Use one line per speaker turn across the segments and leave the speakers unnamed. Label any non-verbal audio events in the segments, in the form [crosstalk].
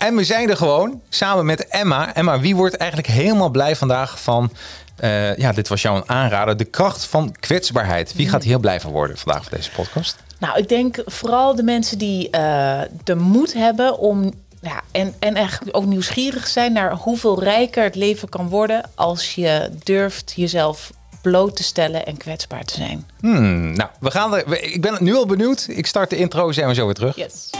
En we zijn er gewoon samen met Emma. Emma, wie wordt eigenlijk helemaal blij vandaag van... eh, ja, dit was jouw aanrader. De kracht van kwetsbaarheid. Wie gaat hier heel blij van worden vandaag voor deze podcast?
Nou, ik denk vooral de mensen die eh, de moed hebben om. Ja, en, en eigenlijk ook nieuwsgierig zijn naar hoeveel rijker het leven kan worden als je durft jezelf bloot te stellen en kwetsbaar te zijn.
Hmm, nou, we gaan er, ik ben nu al benieuwd. Ik start de intro, zijn we zo weer terug.
Yes.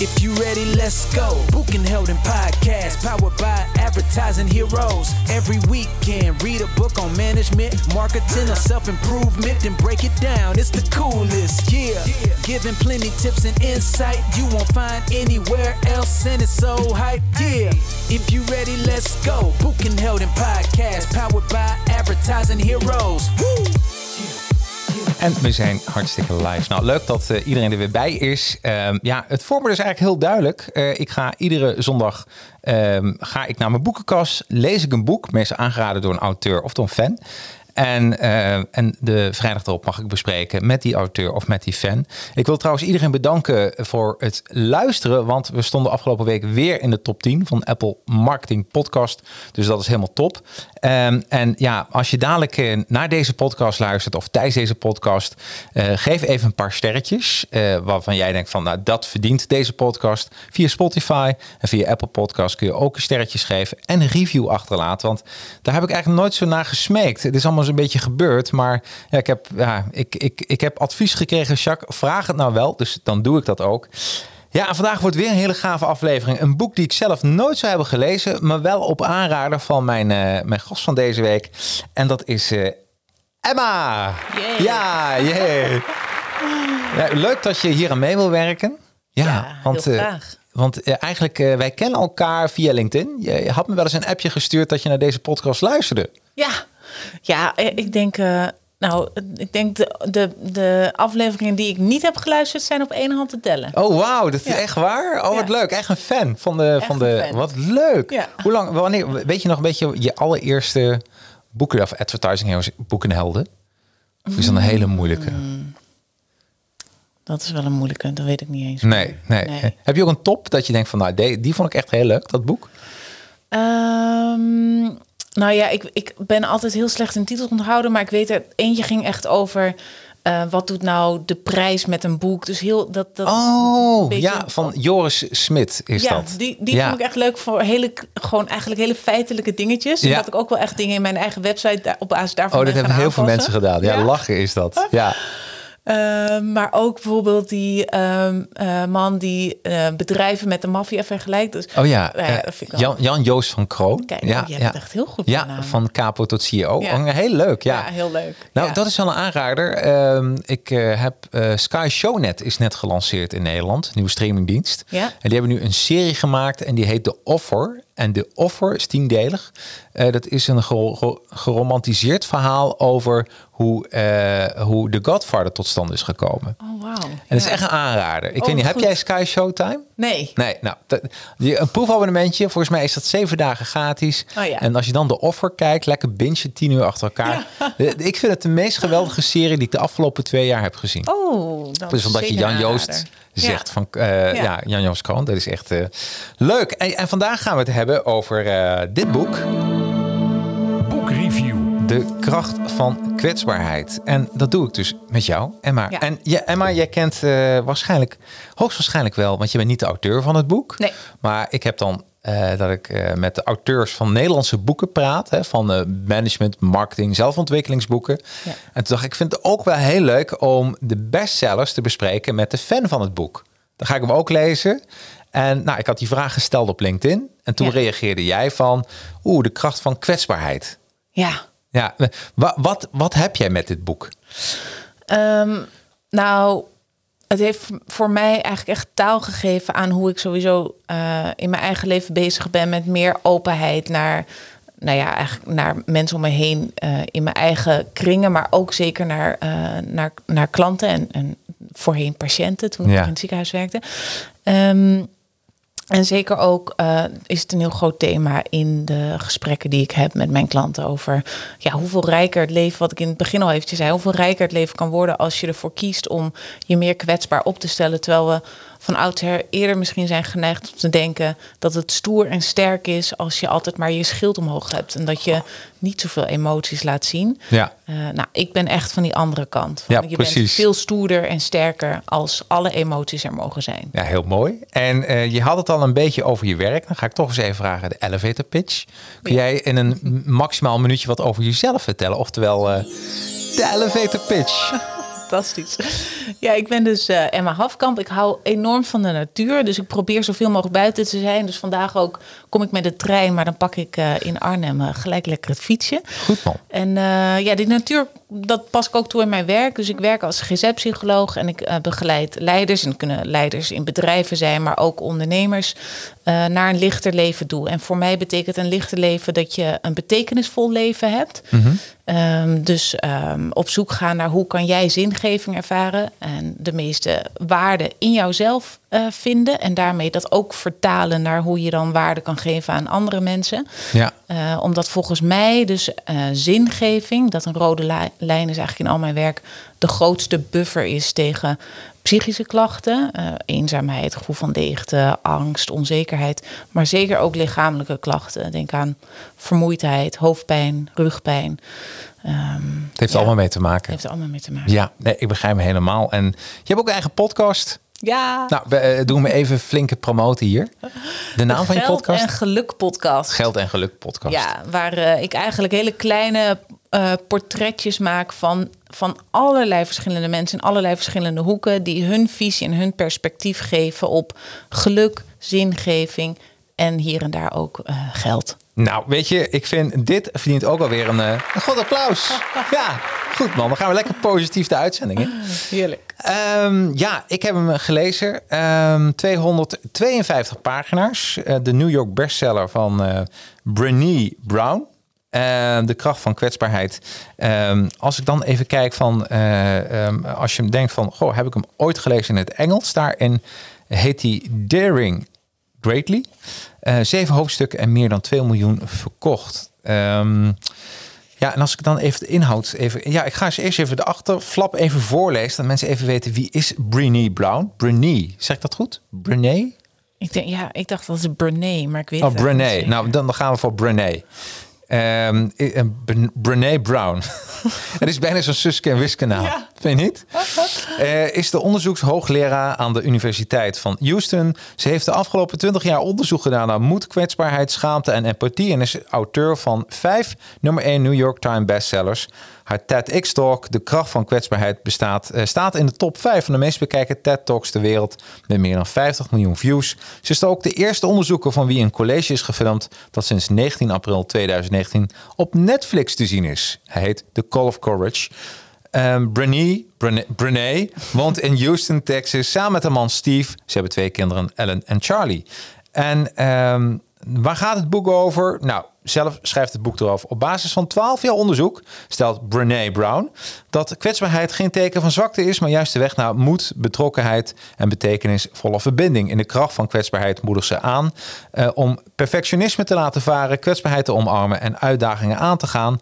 If you ready, let's go. Book and Held in Podcast, powered by Advertising Heroes. Every weekend, read a book on management, marketing, or self improvement, then break it down. It's the coolest, yeah. Giving plenty tips and insight you won't find anywhere else, and it's so hype, yeah. If you ready, let's go. Book and Held in Podcast, powered by Advertising Heroes. Woo!
En we zijn hartstikke live. Nou, leuk dat eh, iedereen er weer bij is. Ehm, ja, het format is eigenlijk heel duidelijk. Eh, ik ga iedere zondag ehm, ga ik naar mijn boekenkast, lees ik een boek, meestal aangeraden door een auteur of door een fan. En, eh, en de vrijdag erop mag ik bespreken met die auteur of met die fan. Ik wil trouwens iedereen bedanken voor het luisteren. Want we stonden afgelopen week weer in de top 10 van Apple Marketing Podcast. Dus dat is helemaal top. Ehm, en ja, als je dadelijk eh, naar deze podcast luistert of tijdens deze podcast, eh, geef even een paar sterretjes. waarvan jij denkt van, nou, dat verdient deze podcast. Via Spotify en via Apple Podcast kun je ook sterretjes geven en een review achterlaten. Want daar heb ik eigenlijk nooit zo naar gesmeekt. Het is allemaal zo'n beetje gebeurd. Maar ja, ik, heb, ja, ik, ik, ik heb advies gekregen, Jacques, vraag het nou wel. Dus dan doe ik dat ook. Ja, vandaag wordt weer een hele gave aflevering. Een boek die ik zelf nooit zou hebben gelezen, maar wel op aanrader van mijn, eh, mijn gast van deze week. En dat is eh, Emma. Ja, leuk dat je hier aan mee wil werken. Ja,
Ja,
want,
heel
eh,
graag.
want eigenlijk, wij kennen elkaar via LinkedIn. Je, je had me wel eens een appje gestuurd dat je naar deze podcast luisterde.
Ja, ja eh, ik denk. eh, nou, ik denk de, de, de afleveringen die ik niet heb geluisterd zijn op één hand te tellen.
Oh, wauw, dat is
Ja.
echt waar? Oh, wat
Ja.
leuk. Echt een fan van de... van de. Wat leuk.
Ja.
Hoe lang, wanneer, weet je nog een beetje je allereerste boeken of advertising boekenhelden? Of is dat een hele moeilijke?
Mm. Dat is wel een moeilijke, dat weet ik niet eens.
Nee, nee,
Nee.
Heb je ook een top dat je denkt van, nou, die, die vond ik echt heel leuk, dat boek?
Ehm, nou ja, ik, ik ben altijd heel slecht in titels onthouden, maar ik weet er eentje ging echt over eh, wat doet nou de prijs met een boek. Dus heel dat. dat
Oh,
beetje-
ja, van Joris Smit is
ja,
dat.
die, die
ja.
vond ik echt leuk voor hele, gewoon eigenlijk hele feitelijke dingetjes.
Ja.
En dat ik ook wel echt dingen in mijn eigen website daar, op basis daarvan
Oh, dat
ben
hebben heel veel mensen gedaan. Ja,
Ja.
lachen is dat. Ja.
Eh, maar ook bijvoorbeeld die ehm, eh, man die eh, bedrijven met de maffia vergelijkt. Dus,
Oh ja,
ja,
eh, Jan, Jan Joost van Kroon.
Kijk,
ja,
jij bent echt heel goed
Ja, van capo tot CEO.
Ja.
Oh, heel leuk, ja.
ja. heel leuk.
Nou,
Ja.
dat is wel een aanrader. Ehm, ik heb Sky Shownet is net gelanceerd in Nederland, een nieuwe streamingdienst.
Ja.
En die hebben nu een serie gemaakt en die heet The Offer. En The Offer is tiendelig. Eh, dat is een gero- gero- geromantiseerd verhaal over hoe, eh, hoe The Godfather tot stand is gekomen.
Oh, wauw.
En dat is echt een aanrader. Ik
Oh,
weet niet, heb
goed.
jij Sky Showtime?
Nee.
Nee, nou, dat- een proefabonnementje. Volgens mij is dat zeven dagen gratis.
Oh ja.
En als je dan de offer kijkt, lekker binge tien uur achter elkaar. [laughs] De- Ik vind het de meest geweldige serie die ik de afgelopen twee jaar heb gezien.
Oh, dat
dus
is
omdat je Jan Joost. Zegt
Ja.
van eh, ja.
Ja.
Jan Joost Kroon. Dat is echt eh, leuk. En, en vandaag gaan we het hebben over eh, dit boek.
Boekreview.
De kracht van kwetsbaarheid. En dat doe ik dus met jou, Emma.
Ja.
En ja, Emma, jij kent eh, waarschijnlijk, hoogstwaarschijnlijk wel, want je bent niet de auteur van het boek.
Nee.
Maar ik heb dan eh, dat ik eh, met de auteurs van Nederlandse boeken praat. Hè, van eh, management, marketing, zelfontwikkelingsboeken.
Ja.
En toen dacht ik, ik vind het ook wel heel leuk om de bestsellers te bespreken met de fan van het boek. Dan ga ik hem ook lezen. En nou, ik had die vraag gesteld op LinkedIn. En toen
Ja.
reageerde jij van, oeh, de kracht van kwetsbaarheid.
Ja.
Ja, wat, wat, wat heb jij met dit boek?
Ehm, nou, het heeft voor mij eigenlijk echt taal gegeven aan hoe ik sowieso eh, in mijn eigen leven bezig ben met meer openheid naar, nou ja, eigenlijk naar mensen om me heen eh, in mijn eigen kringen, maar ook zeker naar, eh, naar, naar klanten en, en voorheen patiënten toen ik
Ja.
in het ziekenhuis werkte. Ehm, en zeker ook eh, is het een heel groot thema in de gesprekken die ik heb met mijn klanten over ja, hoeveel rijker het leven, wat ik in het begin al eventjes zei, hoeveel rijker het leven kan worden als je ervoor kiest om je meer kwetsbaar op te stellen. Terwijl we van oudsher eerder misschien zijn geneigd om te denken dat het stoer en sterk is als je altijd maar je schild omhoog hebt en dat je niet zoveel emoties laat zien.
Ja.
Uh, nou, ik ben echt van die andere kant. Van,
Ja,
je
precies.
bent veel stoerder en sterker als alle emoties er mogen zijn.
Ja, heel mooi. En eh, je had het al een beetje over je werk. Dan ga ik toch eens even vragen, de elevator pitch. Kun jij in een maximaal minuutje wat over jezelf vertellen? Oftewel, eh, de elevator pitch.
Fantastisch. Ja, ik ben dus eh, Emma Hafkamp. Ik hou enorm van de natuur. Dus ik probeer zoveel mogelijk buiten te zijn. Dus vandaag ook kom ik met de trein. Maar dan pak ik eh, in Arnhem eh, gelijk lekker het fietsje.
Goed man.
En ja, die natuur, dat pas ik ook toe in mijn werk. Dus ik werk als GZ-psycholoog en ik begeleid leiders. En kunnen leiders in bedrijven zijn, maar ook ondernemers. naar een lichter leven toe. En voor mij betekent een lichter leven dat je een betekenisvol leven hebt. Ehm, dus ehm, op zoek gaan naar hoe kan jij zingeving ervaren. En de meeste waarden in jouzelf eh, vinden. En daarmee dat ook vertalen naar hoe je dan waarde kan geven aan andere mensen.
Ja.
Eh, omdat volgens mij dus eh, zingeving, dat een rode li- lijn is eigenlijk in al mijn werk, de grootste buffer is tegen psychische klachten, eh, eenzaamheid, gevoel van leegte, angst, onzekerheid, maar zeker ook lichamelijke klachten. Denk aan vermoeidheid, hoofdpijn, rugpijn. Ehm,
Het heeft
ja,
allemaal mee te maken.
heeft er allemaal mee te maken.
Ja, nee, ik begrijp me helemaal. En je hebt ook een eigen podcast.
Ja.
Nou, we, eh, doen we even flinke promoten hier. De naam van je
Geld
podcast?
en geluk podcast.
Geld en Geluk podcast.
Ja, waar eh, ik eigenlijk hele kleine eh, portretjes maak van, van allerlei verschillende mensen in allerlei verschillende hoeken, die hun visie en hun perspectief geven op geluk, zingeving en hier en daar ook geld.
Nou, weet je, ik vind dit verdient ook alweer een, eh, een goed applaus. [laughs] Ja, goed man. Dan gaan we lekker positief de uitzending in.
Heerlijk.
Ehm, ja, ik heb hem gelezen. Ehm 252 pagina's. Eh, de New York bestseller van eh Brené Brown. Ehm, de kracht van kwetsbaarheid. Ehm, als ik dan even kijk van... ehm, als je denkt van... Goh, heb ik hem ooit gelezen in het Engels? Daarin heet hij Daring Greatly. Eh, zeven hoofdstukken en meer dan 2 miljoen verkocht. Ehm, ja, en als ik dan even de inhoud even... Ja, ik ga eens eerst even de achterflap even voorlezen... dat mensen even weten wie is Brené Brown. Brené, zeg ik dat goed? Brené?
Ik, denk, ja, ik dacht dat is Brené, maar ik weet
Oh,
het
Brené. Nou, dan, dan gaan we voor Brené. Ehm eh, eh, Bre- Brené Brown. [laughs] Het is bijna zo'n Suske en.
Ja.
Vind je niet? Eh, is de onderzoekshoogleraar aan de Universiteit van Houston. Ze heeft de afgelopen 20 jaar onderzoek gedaan naar moed, kwetsbaarheid, schaamte en empathie. En is auteur van vijf nummer 1 New York Times bestsellers. Haar TEDx-talk, De kracht van kwetsbaarheid, bestaat, eh, staat in de top 5 van de meest bekeken TED-talks ter wereld. Met meer dan 50 miljoen views. Ze is ook de eerste onderzoeker van wie een college is gefilmd. dat sinds 19 april 2019 op Netflix te zien is. Hij heet The Call of Courage. Um, Brené, Brené, woont in Houston, Texas, samen met haar man Steve. Ze hebben twee kinderen, Ellen en Charlie. En ehm, waar gaat het boek over? Nou, zelf schrijft het boek erover. Op basis van 12 jaar onderzoek stelt Brené Brown dat kwetsbaarheid geen teken van zwakte is, maar juist de weg naar moed, betrokkenheid en betekenisvolle verbinding. In de kracht van kwetsbaarheid moedigt ze aan eh, om perfectionisme te laten varen, kwetsbaarheid te omarmen en uitdagingen aan te gaan.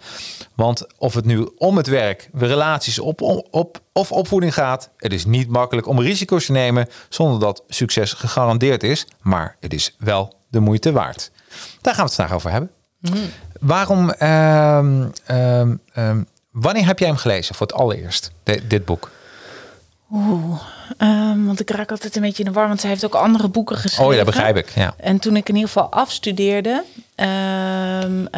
Want of het nu om het werk, relaties op, op, of opvoeding gaat, het is niet makkelijk om risico's te nemen zonder dat succes gegarandeerd is, maar het is wel de moeite waard. Daar gaan we het vandaag over hebben. Waarom, ehm, ehm, ehm, wanneer heb jij hem gelezen voor het allereerst, de- dit boek?
Oeh, want ik raak altijd een beetje in de war, want zij heeft ook andere boeken geschreven.
Oh ja, dat begrijp ik. Ja.
En toen ik in ieder geval afstudeerde, en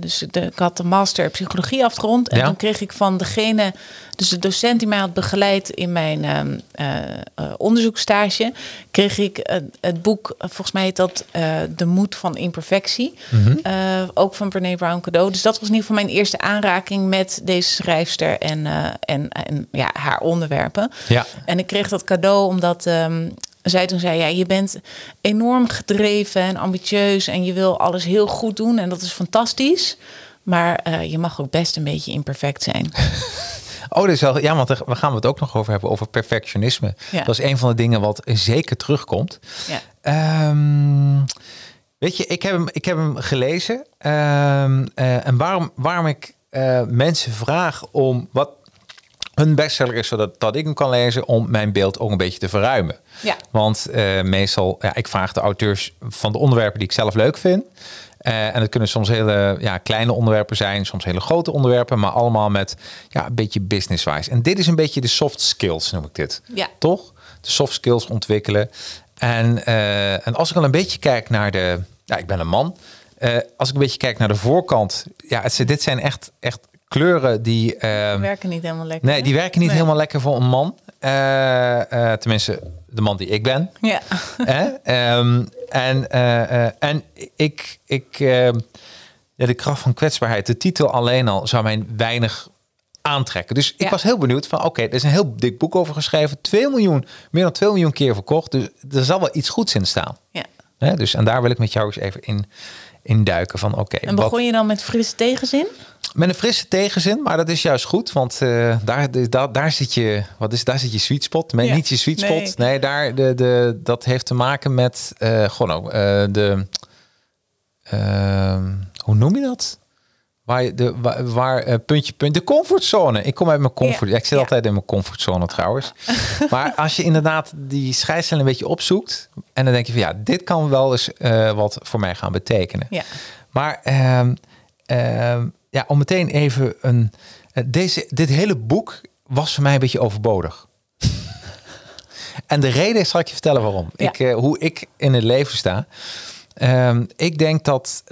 dus de, ik had de master psychologie afgerond. En
Ja.
toen kreeg ik van degene, dus de docent die mij had begeleid in mijn ehm, eh, eh, onderzoekstage, kreeg ik het, het boek, volgens mij heet dat eh, De Moed van Imperfectie. Eh, ook van Brené Brown cadeau. Dus dat was in ieder geval mijn eerste aanraking met deze schrijfster en, en, en ja, haar onderwerpen.
Ja.
En ik kreeg dat cadeau omdat ehm, zij toen zei: Ja, je bent enorm gedreven en ambitieus en je wil alles heel goed doen en dat is fantastisch. Maar je mag ook best een beetje imperfect zijn. [laughs]
Oh, is wel, ja, want daar we gaan we het ook nog over hebben, over perfectionisme.
Ja.
Dat is een van de dingen wat zeker terugkomt.
Ja.
Ehm, weet je, ik heb hem, ik heb hem gelezen. Ehm, eh, en waarom, waarom ik eh, mensen vraag om wat een bestseller is, zodat dat ik hem kan lezen om mijn beeld ook een beetje te verruimen.
Ja.
Want eh, meestal, ja, ik vraag de auteurs van de onderwerpen die ik zelf leuk vind. Eh, en het kunnen soms hele ja, kleine onderwerpen zijn, soms hele grote onderwerpen, maar allemaal met ja, een beetje business-wise. En dit is een beetje de soft skills, noem ik dit.
Ja.
Toch? De soft skills ontwikkelen. En, eh, en als ik al een beetje kijk naar de. Ja, ik ben een man. Eh, als ik een beetje kijk naar de voorkant. Ja, het, dit zijn echt, echt kleuren die. ehm,
werken niet helemaal lekker.
Nee, die werken niet
Nee.
helemaal lekker voor een man. Tenminste, de man die ik ben.
Ja. [laughs]
Hè? Ehm, en, eh, eh, en ik, ik ja, de kracht van kwetsbaarheid, de titel alleen al zou mij weinig aantrekken. Dus ik
Ja.
was heel benieuwd van, oké, er is een heel dik boek over geschreven, 2 miljoen, meer dan 2 miljoen keer verkocht, dus er zal wel iets goeds in staan.
ja.
Hè? Dus en daar wil ik met jou eens even in, in duiken van, oké,
En
wat-
begon je dan met frisse tegenzin?
met een frisse tegenzin, maar dat is juist goed, want eh, daar, daar, daar zit je, wat is, daar zit je sweet spot. Nee,
Ja.
niet je sweet spot.
Nee.
Nee, daar, de, de, dat heeft te maken met, eh gewoon ook, eh, de, ehm, hoe noem je dat? Waar, de, waar, waar eh, puntje, punt, de comfortzone. Ik kom uit mijn comfort.
Ja.
Ik zit
Ja.
altijd in mijn comfortzone trouwens. [laughs] maar als je inderdaad die scheidslijn een beetje opzoekt en dan denk je van ja, dit kan wel eens eh, wat voor mij gaan betekenen.
Ja.
Maar ehm, ehm, ja, om meteen even een. eh, Deze, dit hele boek was voor mij een beetje overbodig. [laughs] en de reden zal ik je vertellen waarom.
Ja.
Ik, hoe ik in het leven sta. Ehm, ik denk dat.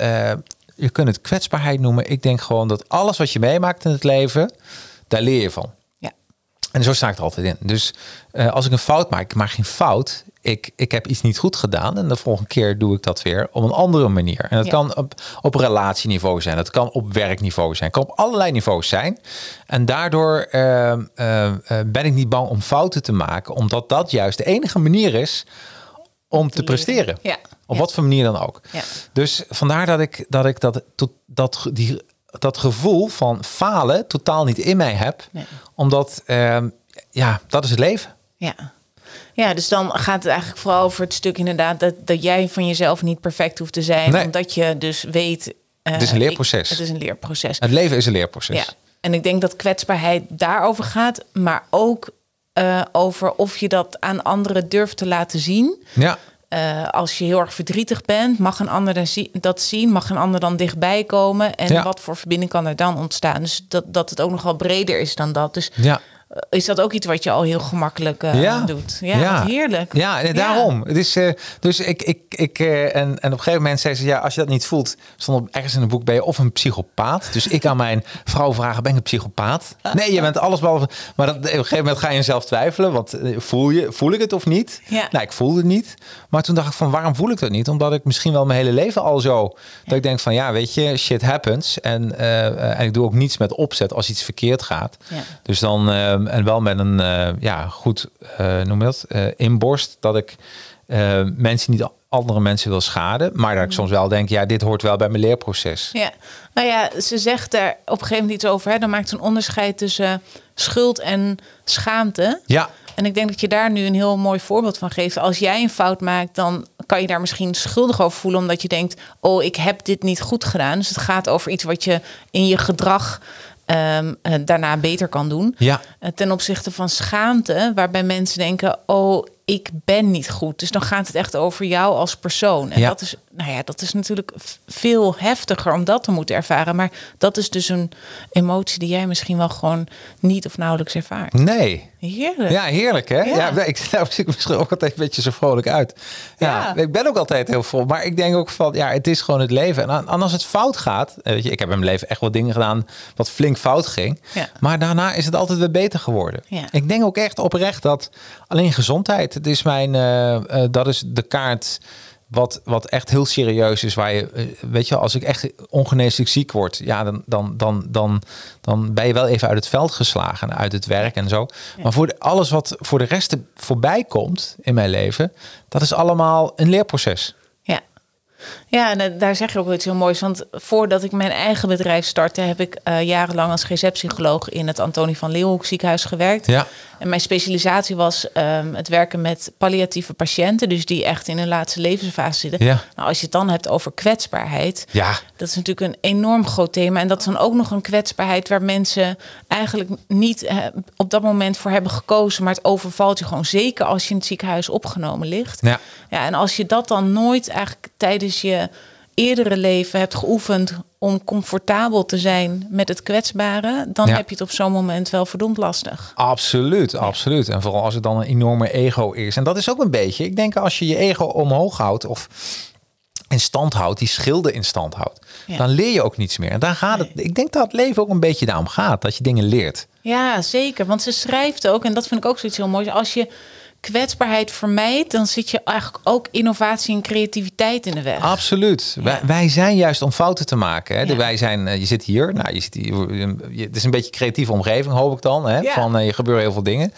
Je kunt het kwetsbaarheid noemen. Ik denk gewoon dat alles wat je meemaakt in het leven. daar leer je van.
Ja.
En zo sta ik er altijd in. Dus eh, als ik een fout maak, ik maak geen fout. Ik, ik heb iets niet goed gedaan. En de volgende keer doe ik dat weer op een andere manier. En dat
Ja.
kan op, op relatieniveau zijn. Dat kan op werkniveau zijn. Kan op allerlei niveaus zijn. En daardoor ehm, eh, eh, ben ik niet bang om fouten te maken. Omdat dat juist de enige manier is om te,
leren.
presteren.
Ja.
Op
Ja.
wat voor manier dan ook.
Ja.
Dus vandaar dat ik dat, ik dat, tot, dat, die, dat gevoel van falen totaal niet in mij heb.
Nee.
Omdat, ehm, ja, dat is het leven.
Ja. Ja, dus dan gaat het eigenlijk vooral over het stuk inderdaad dat, dat jij van jezelf niet perfect hoeft te zijn.
Nee.
Omdat je dus weet. eh,
Het is een leerproces.
ik- het is een leerproces.
Het leven is een leerproces.
Ja. En ik denk dat kwetsbaarheid daarover gaat, maar ook eh, over of je dat aan anderen durft te laten zien.
Ja,
Eh, als je heel erg verdrietig bent, mag een ander dan zie- dat zien, mag een ander dan dichtbij komen. En
Ja.
wat voor verbinding kan er dan ontstaan? Dus dat, dat het ook nogal breder is dan dat. Dus
ja.
Is dat ook iets wat je al heel gemakkelijk eh,
Ja.
doet? Ja, heerlijk.
Ja, en daarom. Het is, eh, dus ik, ik, ik eh, en, en op een gegeven moment zei ze, ja, als je dat niet voelt, stond op, ergens in een boek, ben je of een psychopaat. Dus ik aan mijn [laughs] vrouw vragen, ben ik een psychopaat? Nee, je bent alles behalve. Maar dat, op een gegeven moment ga je jezelf twijfelen, want voel, je, voel ik het of niet?
Ja.
Nou, ik voelde het niet. Maar toen dacht ik van, waarom voel ik dat niet? Omdat ik misschien wel mijn hele leven al zo, dat ik denk van, ja, weet je, shit happens. En, en ik doe ook niets met opzet als iets verkeerd gaat.
Ja.
Dus dan, eh, en wel met een eh, ja, goed, eh, noem je dat, eh, inborst, dat ik mensen niet andere mensen wil schaden. Maar dat ik soms wel denk, ja, dit hoort wel bij mijn leerproces.
Ja, nou ja, ze zegt daar op een gegeven moment iets over. Hè? Dan maakt ze een onderscheid tussen schuld en schaamte.
Ja,
En ik denk dat je daar nu een heel mooi voorbeeld van geeft. Als jij een fout maakt, dan kan je daar misschien schuldig over voelen. Omdat je denkt, oh, ik heb dit niet goed gedaan. Dus het gaat over iets wat je in je gedrag ehm, eh, daarna beter kan doen.
ja,
Eh, ten opzichte van schaamte, waarbij mensen denken: Oh, ik ben niet goed. Dus dan gaat het echt over jou als persoon. En
Ja.
dat is, nou ja, dat is natuurlijk veel heftiger om dat te moeten ervaren. Maar dat is dus een emotie die jij misschien wel gewoon niet of nauwelijks ervaart.
nee.
Heerlijk.
Ja, heerlijk hè? Ja,
Ja.
ik zie misschien ook altijd een beetje zo vrolijk uit. Ja,
Ja.
ik ben ook altijd heel vol. Maar ik denk ook van, ja, het is gewoon het leven. En, als het fout gaat, eh, weet je, ik heb in mijn leven echt wel dingen gedaan wat flink fout ging.
Ja.
Maar daarna is het altijd weer beter geworden.
Ja.
Ik denk ook echt oprecht dat alleen gezondheid, het is mijn, eh, eh, dat is de kaart wat, wat echt heel serieus is. Waar je, eh, weet je, als ik echt ongeneeslijk ziek word, ja, dan, dan, dan, dan, dan ben je wel even uit het veld geslagen, uit het werk en zo. Maar voor de, alles wat voor de rest voorbij komt in mijn leven, dat is allemaal een leerproces.
Ja. Ja, en eh, daar zeg je ook iets heel moois. Want voordat ik mijn eigen bedrijf startte, heb ik eh, jarenlang als receptpsycholoog in het Antonie van Leeuwenhoek ziekenhuis gewerkt.
Ja.
En mijn specialisatie was ehm, het werken met palliatieve patiënten, dus die echt in hun laatste levensfase zitten.
Ja.
Nou, als je het dan hebt over kwetsbaarheid,
Ja.
dat is natuurlijk een enorm groot thema. En dat is dan ook nog een kwetsbaarheid waar mensen eigenlijk niet eh, op dat moment voor hebben gekozen. Maar het overvalt je gewoon. Zeker als je in het ziekenhuis opgenomen ligt.
Ja.
Ja, en als je dat dan nooit eigenlijk tijdens je eerdere leven hebt geoefend om comfortabel te zijn met het kwetsbare, dan
Ja.
heb je het op zo'n moment wel verdomd lastig.
Absoluut, absoluut. En vooral als het dan een enorme ego is. En dat is ook een beetje, ik denk als je je ego omhoog houdt of in stand houdt, die schilden in stand houdt,
Ja.
dan leer je ook niets meer. En daar gaat het, ik denk dat het leven ook een beetje daarom gaat, dat je dingen leert.
Ja, zeker. Want ze schrijft ook, en dat vind ik ook zoiets heel moois. Als je kwetsbaarheid vermijdt, dan zit je eigenlijk ook innovatie en creativiteit in de weg.
Absoluut. Wij, wij zijn juist om fouten te maken. Hè.
Ja.
Wij zijn, eh, je zit hier, nou, je zit hier, het is een beetje een creatieve omgeving, hoop ik dan. Hè.
Ja.
Van, eh, je gebeuren heel veel dingen.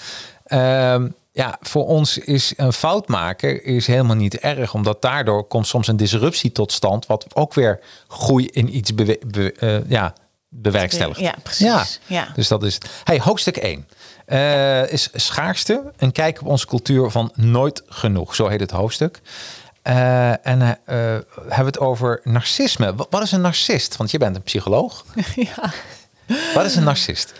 Ehm, ja, voor ons is een fout maken is helemaal niet erg, omdat daardoor komt soms een disruptie tot stand, wat ook weer groei in iets bewe- be- eh, ja, bewerkstelligt.
Ja, precies. Ja.
Dus dat is. Hey, hoofdstuk 1 eh, is schaarste. Een kijk op onze cultuur van nooit genoeg. Zo heet het hoofdstuk. Eh, en eh, hebben we het over narcisme. Wat, is een narcist? Want je bent een psycholoog. [laughs]
ja.
Wat is een narcist?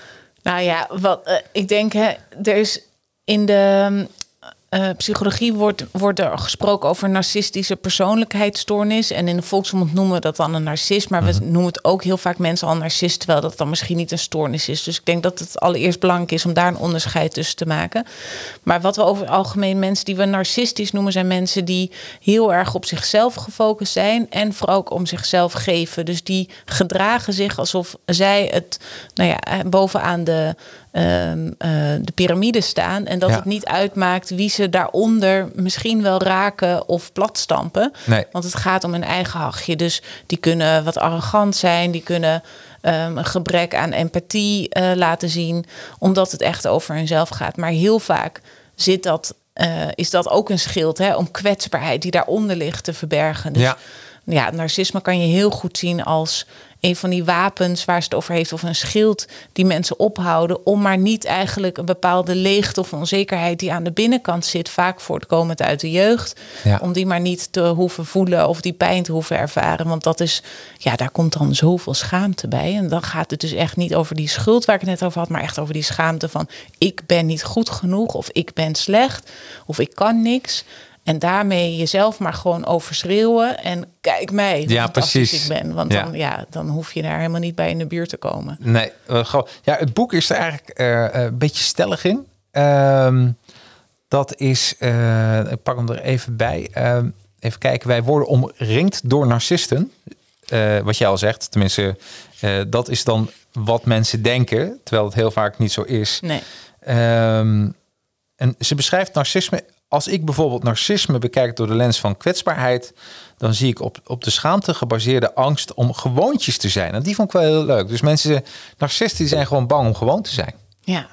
Nou ja, wat, ik denk, hè, er is in de eh, psychologie wordt, wordt er gesproken over narcistische persoonlijkheidsstoornis. En in de volksmond noemen we dat dan een narcist. Maar we noemen het ook heel vaak mensen al narcist, terwijl dat dan misschien niet een stoornis is. Dus ik denk dat het allereerst belangrijk is om daar een onderscheid tussen te maken. Maar wat we over het algemeen mensen die we narcistisch noemen, zijn mensen die heel erg op zichzelf gefocust zijn. En vooral ook om zichzelf geven. Dus die gedragen zich alsof zij het nou ja, eh, bovenaan de, ehm, eh, de piramide staan. En dat
Ja.
het niet uitmaakt wie ze daaronder misschien wel raken of platstampen.
Nee.
Want het gaat om een eigen hachje. Dus die kunnen wat arrogant zijn, die kunnen ehm, een gebrek aan empathie eh, laten zien, omdat het echt over hunzelf gaat. Maar heel vaak zit dat, eh, is dat ook een schild hè, om kwetsbaarheid die daaronder ligt te verbergen. Dus
Ja.
ja, narcisme kan je heel goed zien als een van die wapens waar ze het over heeft, of een schild die mensen ophouden, om maar niet eigenlijk een bepaalde leegte of onzekerheid die aan de binnenkant zit, vaak voortkomend uit de jeugd,
Ja.
om die maar niet te hoeven voelen of die pijn te hoeven ervaren. Want dat is, ja, daar komt dan zoveel schaamte bij. En dan gaat het dus echt niet over die schuld waar ik het net over had, maar echt over die schaamte van ik ben niet goed genoeg, of ik ben slecht, of ik kan niks. En daarmee jezelf maar gewoon overschreeuwen. En kijk mij, hoe
Ja,
fantastisch
precies.
ik ben. Want
Ja.
Dan, ja, dan hoef je daar helemaal niet bij in de buurt te komen.
Nee, eh, gewoon- ja, het boek is er eigenlijk eh, eh, een beetje stellig in. Ehm, dat is, eh, ik pak hem er even bij. Ehm, even kijken, wij worden omringd door narcisten. Wat jij al zegt, tenminste, dat is dan wat mensen denken, terwijl het heel vaak niet zo is.
Nee.
Ehm, en ze beschrijft narcisme. Als ik bijvoorbeeld narcisme bekijk door de lens van kwetsbaarheid, dan zie ik op, op de schaamte gebaseerde angst om gewoontjes te zijn. En die vond ik wel heel leuk. Dus mensen, narcisten, die zijn gewoon bang om gewoon te zijn.
Ja,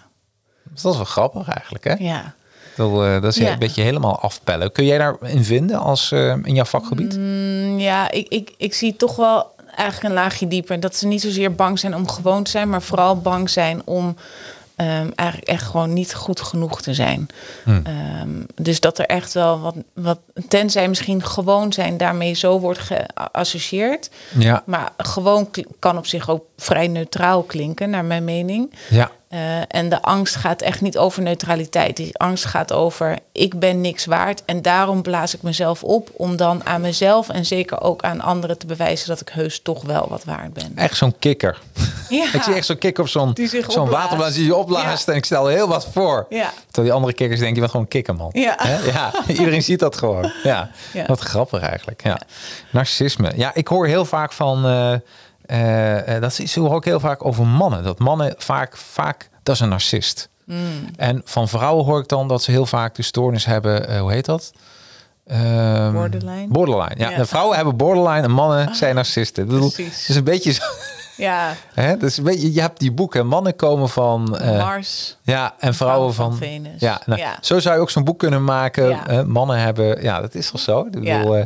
Dus dat is wel grappig eigenlijk, hè?
ja.
Dat, eh, dat is
Ja.
een beetje helemaal afpellen. Kun jij daarin vinden als eh, in jouw vakgebied?
Mm, ja ik, ik, ik zie toch wel eigenlijk een laagje dieper. Dat ze niet zozeer bang zijn om gewoon te zijn, maar vooral bang zijn om ehm, eigenlijk echt gewoon niet goed genoeg te zijn.
Hmm.
Ehm, dus dat er echt wel wat, wat, tenzij misschien gewoon zijn, daarmee zo wordt geassocieerd.
Ja,
Maar gewoon kan op zich ook vrij neutraal klinken, naar mijn mening.
ja,
Eh, en de angst gaat echt niet over neutraliteit. Die angst gaat over ik ben niks waard en daarom blaas ik mezelf op om dan aan mezelf en zeker ook aan anderen te bewijzen dat ik heus toch wel wat waard ben.
echt zo'n kikker.
Ja. [laughs]
Ik zie echt zo'n kikker op zo'n zo'n waterblaas die je opblaast.
Ja.
En ik stel heel wat voor.
Ja.
Terwijl die andere kikkers denken, je bent gewoon een kikkerman.
Ja.
Ja, [laughs] iedereen ziet dat gewoon. Ja.
Ja.
wat grappig eigenlijk. Ja. Narcisme. Ja, ik hoor heel vaak van... eh, eh, dat is hoor ik heel vaak over mannen. Dat mannen vaak, vaak dat is een narcist.
Mm.
En van vrouwen hoor ik dan dat ze heel vaak de stoornis hebben. eh, hoe heet dat? Ehm,
Borderline?
Borderline. Ja,
Ja.
de vrouwen hebben borderline en mannen zijn narcisten. Bedoel,
Precies.
het is een beetje zo.
Ja, [laughs]
Hè? Dus een beetje, je hebt die boeken. Mannen komen van. eh,
Mars.
ja, en vrouwen
van
van,
Venus.
Ja, nou,
Ja.
Zo zou je ook zo'n boek kunnen maken.
Ja.
Mannen hebben. Ja, dat is toch zo? Ik
Ja.
bedoel,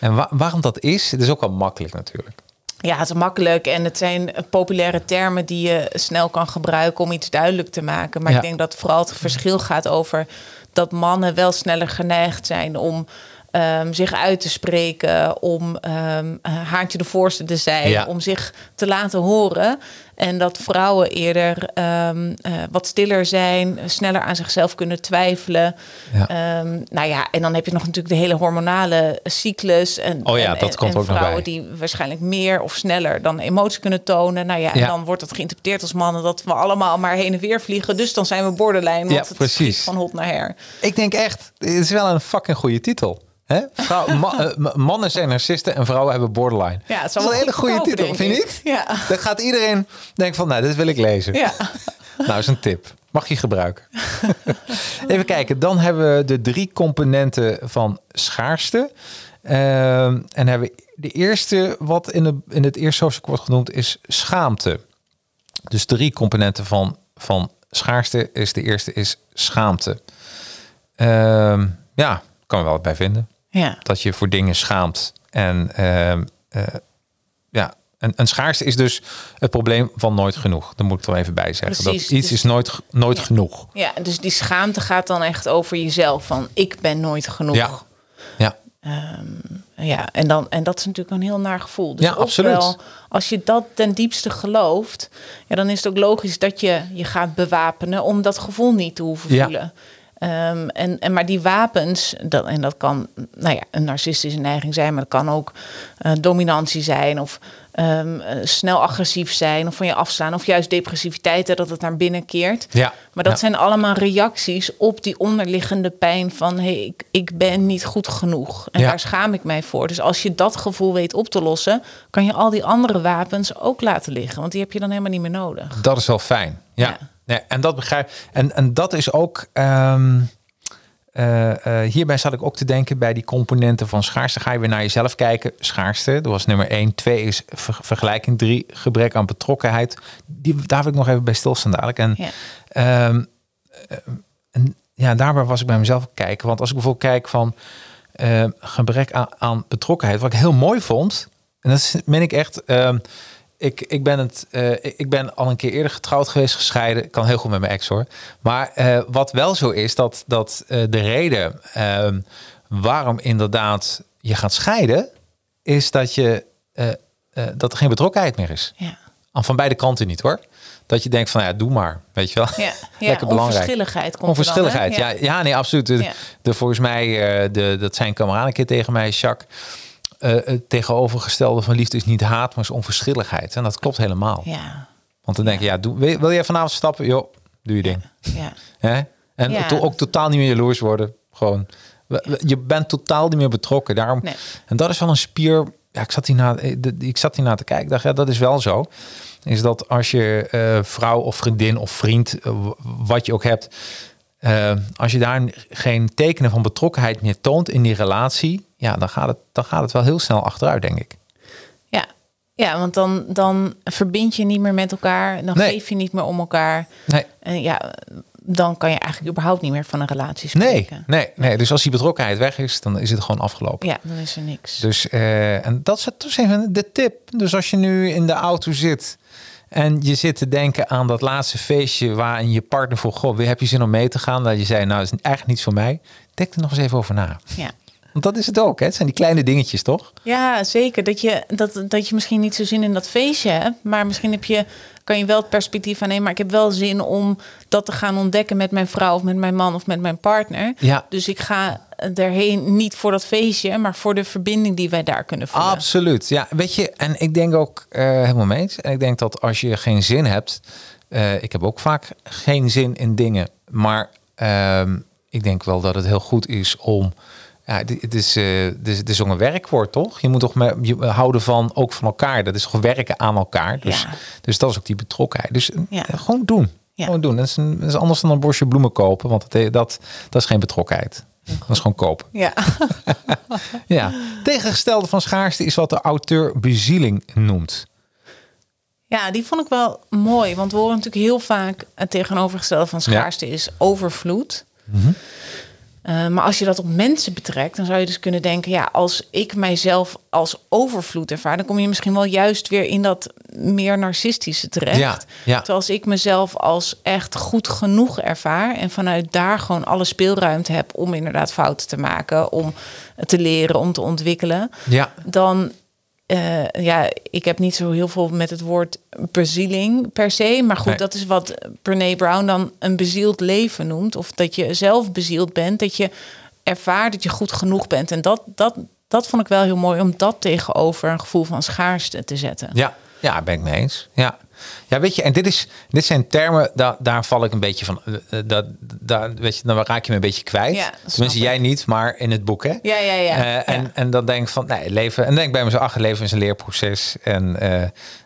En wa- waarom dat is, het is ook wel makkelijk natuurlijk.
Ja, het is makkelijk en het zijn populaire termen die je snel kan gebruiken om iets duidelijk te maken. Maar
Ja.
ik denk dat vooral het verschil gaat over dat mannen wel sneller geneigd zijn om ehm, zich uit te spreken, om ehm eh, haantje de voorste te zijn,
Ja.
om zich te laten horen. En dat vrouwen eerder ehm, eh, wat stiller zijn, sneller aan zichzelf kunnen twijfelen.
Ja.
Ehm, nou ja, en dan heb je nog natuurlijk de hele hormonale cyclus. En,
Oh ja,
en,
dat
en-
komt
en
ook nog
vrouwen
bij.
die waarschijnlijk meer of sneller dan emotie kunnen tonen. Nou ja,
Ja.
en dan wordt het geïnterpreteerd als mannen dat we allemaal maar heen en weer vliegen. Dus dan zijn we borderline, want
Ja,
het
precies.
van hot naar her.
Ik denk echt, het is wel een fucking goede titel. Hè? Vrouw, [laughs] ma- eh, ma- mannen zijn narcisten en vrouwen hebben borderline.
Ja, het
dat is een
wel
hele
goed
goede titel, vind
ik. Ja.
Dan gaat iedereen denken van, nou, dit wil ik lezen.
Ja. [laughs]
Nou, is een tip. Mag je gebruiken. [laughs] Even kijken. Dan hebben we de drie componenten van schaarste. Ehm, en hebben we de eerste, wat in, de, in het eerste hoofdstuk wordt genoemd, is schaamte. Dus drie componenten van, van schaarste is de eerste is schaamte. Ehm, ja, kan er wel wat bij vinden.
Ja.
Dat je voor dingen schaamt. En ehm, eh, ja, een, een schaarste is dus het probleem van nooit genoeg. Daar moet ik er even bij zeggen.
Precies,
dat iets
dus-
is nooit, nooit
Ja.
genoeg.
ja, dus die schaamte gaat dan echt over jezelf. Van ik ben nooit genoeg.
Ja. Ja,
Ja, en, dan, en dat is natuurlijk een heel naar gevoel. Dus
Ja, absoluut.
ofwel, als je dat ten diepste gelooft, ja, dan is het ook logisch dat je je gaat bewapenen om dat gevoel niet te hoeven
Ja.
voelen. Ehm, en, en maar die wapens, dat, en dat kan nou ja, een narcistische neiging zijn, maar dat kan ook eh, dominantie zijn of ehm, eh, snel agressief zijn of van je afslaan of juist depressiviteit, hè, dat het naar binnen keert.
Ja.
Maar dat
Ja.
zijn allemaal reacties op die onderliggende pijn van hey, ik, ik ben niet goed genoeg. En
Ja.
daar schaam ik mij voor. Dus als je dat gevoel weet op te lossen, kan je al die andere wapens ook laten liggen. Want die heb je dan helemaal niet meer nodig.
dat is wel fijn. Ja.
Ja.
Nee, en dat begrijp en, en dat is ook. ehm, eh, eh, hierbij zat ik ook te denken bij die componenten van schaarste. Ga je weer naar jezelf kijken. Schaarste, dat was nummer één. Twee is ver- vergelijking. Drie, gebrek aan betrokkenheid. Die, daar wil ik nog even bij stilstaan dadelijk. En,
Ja.
ehm, eh, en ja, daarbij was ik bij mezelf kijken. Want als ik bijvoorbeeld kijk van gebrek aan, aan betrokkenheid, wat ik heel mooi vond, en dat meen ik echt. ehm, ik, ik, ben het, eh, ik ben al een keer eerder getrouwd geweest, gescheiden. Ik kan heel goed met mijn ex hoor. Maar eh, wat wel zo is, dat, dat eh, de reden ehm, waarom inderdaad je gaat scheiden, is dat, je, dat er geen betrokkenheid meer is.
Ja.
Van beide kanten niet hoor. Dat je denkt van ja, doe maar. Weet je wel.
Ja, [laughs] ja
Lekker belangrijk.
onverschilligheid komt
Onverschilligheid,
er dan, hè?
ja. ja. nee, absoluut. De,
Ja.
de, volgens mij, de, dat zijn kameraden een keer tegen mij, Jacques. Eh, het tegenovergestelde van liefde is niet haat, maar is onverschilligheid. En dat klopt helemaal.
Ja,
Want dan denk je, ja, doe, wil, wil jij vanavond stappen? Joh, doe je ding.
ja.
En
Ja.
to- ook totaal niet meer jaloers worden. Gewoon, je bent totaal niet meer betrokken. Daarom,
Nee.
En dat is wel een spier. Ja, ik zat hierna, eh, ik zat hierna te kijken. Ik dacht, ja, dat is wel zo. Is dat als je eh, vrouw of vriendin of vriend, eh, wat je ook hebt, eh, als je daar geen tekenen van betrokkenheid meer toont in die relatie, ja, dan gaat het, dan gaat het wel heel snel achteruit, denk ik.
Ja, ja want dan, dan verbind je niet meer met elkaar. Dan
Nee.
geef je niet meer om elkaar.
Nee.
En ja, dan kan je eigenlijk überhaupt niet meer van een relatie
Nee,
spreken.
nee, nee. Dus als die betrokkenheid weg is, dan is het gewoon afgelopen.
Ja, dan is er niks.
Dus, eh, en dat is het- dus even de tip. Dus als je nu in de auto zit en je zit te denken aan dat laatste feestje waarin je partner voor God, heb je zin om mee te gaan? Dat je zei, nou, is eigenlijk niets voor mij. Denk er nog eens even over na.
Ja.
Want dat is het ook, hè? Het zijn die kleine dingetjes, toch?
Ja, zeker. Dat je, dat, dat je misschien niet zo zin in dat feestje hebt. Maar misschien heb je, kan je wel het perspectief aannemen. Maar ik heb wel zin om dat te gaan ontdekken met mijn vrouw of met mijn man of met mijn partner.
Ja.
Dus ik ga erheen niet voor dat feestje, maar voor de verbinding die wij daar kunnen voelen.
Absoluut. Ja, weet je, en ik denk ook eh, helemaal mee eens. En ik denk dat als je geen zin hebt, eh, ik heb ook vaak geen zin in dingen, maar ehm, ik denk wel dat het heel goed is om. Ja, het, is, eh, het, is, het is ook een werkwoord, toch? Je moet toch met, je houden van ook van elkaar. Dat is toch werken aan elkaar. Dus,
Ja.
dus dat is ook die betrokkenheid. Dus eh,
Ja.
gewoon doen.
Ja.
Gewoon doen. Dat is, een, dat is anders dan een bosje bloemen kopen, want dat, dat, dat is geen betrokkenheid. Dat is gewoon kopen.
Ja. [laughs]
Ja, tegengestelde van schaarste is wat de auteur bezieling noemt.
ja, die vond ik wel mooi. Want we horen natuurlijk heel vaak het tegenovergestelde van schaarste is overvloed. Eh, maar als je dat op mensen betrekt, dan zou je dus kunnen denken: ja, als ik mijzelf als overvloed ervaar, dan kom je misschien wel juist weer in dat meer narcistische terecht.
Ja, ja.
Terwijl als ik mezelf als echt goed genoeg ervaar en vanuit daar gewoon alle speelruimte heb om inderdaad fouten te maken, om te leren, om te ontwikkelen,
Ja.
dan eh, ja, ik heb niet zo heel veel met het woord bezieling per se. Maar goed,
Nee.
dat is wat Brene Brown dan een bezield leven noemt. Of dat je zelf bezield bent. Dat je ervaart dat je goed genoeg bent. En dat, dat, dat vond ik wel heel mooi om dat tegenover een gevoel van schaarste te zetten.
Ja, ja, ben ik mee eens. Ja. Ja, weet je, en dit, is, dit zijn termen, daar, daar val ik een beetje van. eh, eh, dat, daar, weet je, dan raak je me een beetje kwijt.
Ja,
Tenminste, jij niet, maar in het boek, hè?
Ja, ja, ja.
Eh, en,
Ja.
en dan denk ik van, nee, leven. En dan denk ik bij mezelf, ach, leven is een leerproces. En,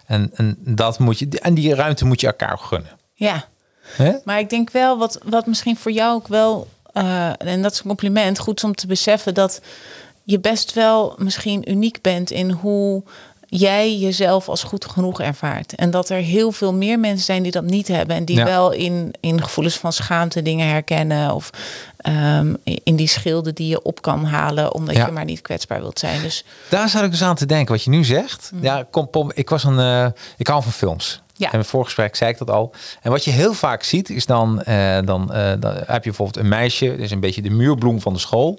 en, en dat moet je, en die ruimte moet je elkaar gunnen.
ja. Maar ik denk wel, wat, wat misschien voor jou ook wel, en dat is een compliment, goed is om te beseffen dat je best wel misschien uniek bent in hoe jij jezelf als goed genoeg ervaart. En dat er heel veel meer mensen zijn die dat niet hebben en die
Ja.
wel in, in gevoelens van schaamte dingen herkennen of ehm, in die schilden die je op kan halen omdat
Ja.
je maar niet kwetsbaar wilt zijn. Dus
Daar zat ik dus aan te denken, wat je nu zegt. Ja, kom, pom, ik was een, eh, ik hou van films.
Ja.
En voorgesprek zei ik dat al. En wat je heel vaak ziet, is dan, eh, dan, eh, dan heb je bijvoorbeeld een meisje, dus een beetje de muurbloem van de school.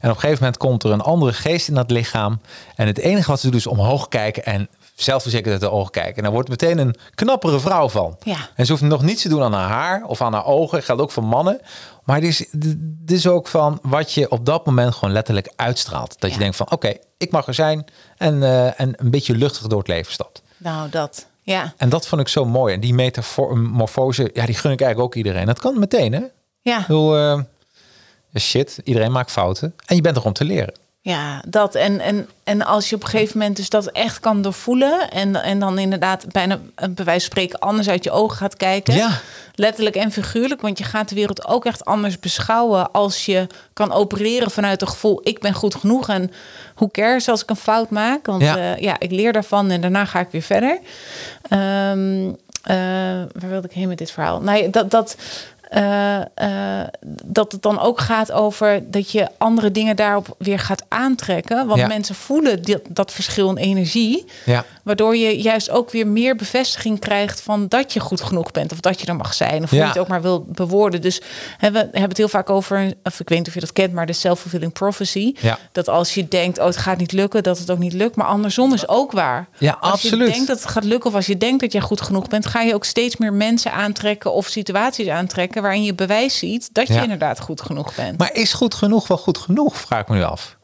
En op een gegeven moment komt er een andere geest in dat lichaam. En het enige wat ze doet is omhoog kijken en zelfverzekerd uit de ogen kijken. En daar wordt meteen een knappere vrouw van.
Ja.
En ze hoeft nog niets te doen aan haar haar of aan haar ogen. Dat geldt ook voor mannen. Maar het is, het is ook van wat je op dat moment gewoon letterlijk uitstraalt. Dat je denkt van oké, ik mag er zijn. En, eh, en een beetje luchtig door het leven stapt.
nou dat, ja.
En dat vond ik zo mooi. En die metamorfose, ja, die gun ik eigenlijk ook iedereen. Dat kan meteen, hè?
Ja,
bedoel, eh, shit, iedereen maakt fouten. En je bent er om te leren.
Ja, dat. En, en, en als je op een gegeven moment dus dat echt kan doorvoelen... en, en dan inderdaad bijna eh, bij wijze van spreken anders uit je ogen gaat kijken...
Ja.
letterlijk en figuurlijk, want je gaat de wereld ook echt anders beschouwen... als je kan opereren vanuit het gevoel, ik ben goed genoeg... en hoe cares als ik een fout maak? Want
Ja.
ja, ja ik leer daarvan en daarna ga ik weer verder. Ehm, eh, waar wilde ik heen met dit verhaal? Nou, ja, dat... dat eh, eh, dat het dan ook gaat over dat je andere dingen daarop weer gaat aantrekken. Want
Ja.
mensen voelen dat verschil in energie.
Ja.
Waardoor je juist ook weer meer bevestiging krijgt van dat je goed genoeg bent. Of dat je er mag zijn. Of hoe
Ja.
je het ook maar wil bewoorden. Dus hè, we hebben het heel vaak over, of ik weet niet of je dat kent, maar de self-fulfilling prophecy. Dat als je denkt, oh het gaat niet lukken, dat het ook niet lukt. Maar andersom is ook waar.
Ja,
als
absoluut.
je denkt dat het gaat lukken of als je denkt dat jij goed genoeg bent, ga je ook steeds meer mensen aantrekken of situaties aantrekken waarin je bewijs ziet dat je
Ja.
inderdaad goed genoeg bent.
Maar is goed genoeg wel goed genoeg, vraag ik me nu af.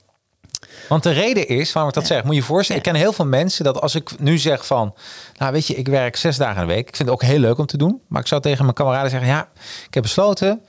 Want de reden is, waarom ik dat zeg, moet je je voorstellen, ik ken heel veel mensen dat als ik nu zeg van, nou weet je, ik werk zes dagen in de week. Ik vind het ook heel leuk om te doen. Maar ik zou tegen mijn kameraden zeggen, ja, ik heb besloten,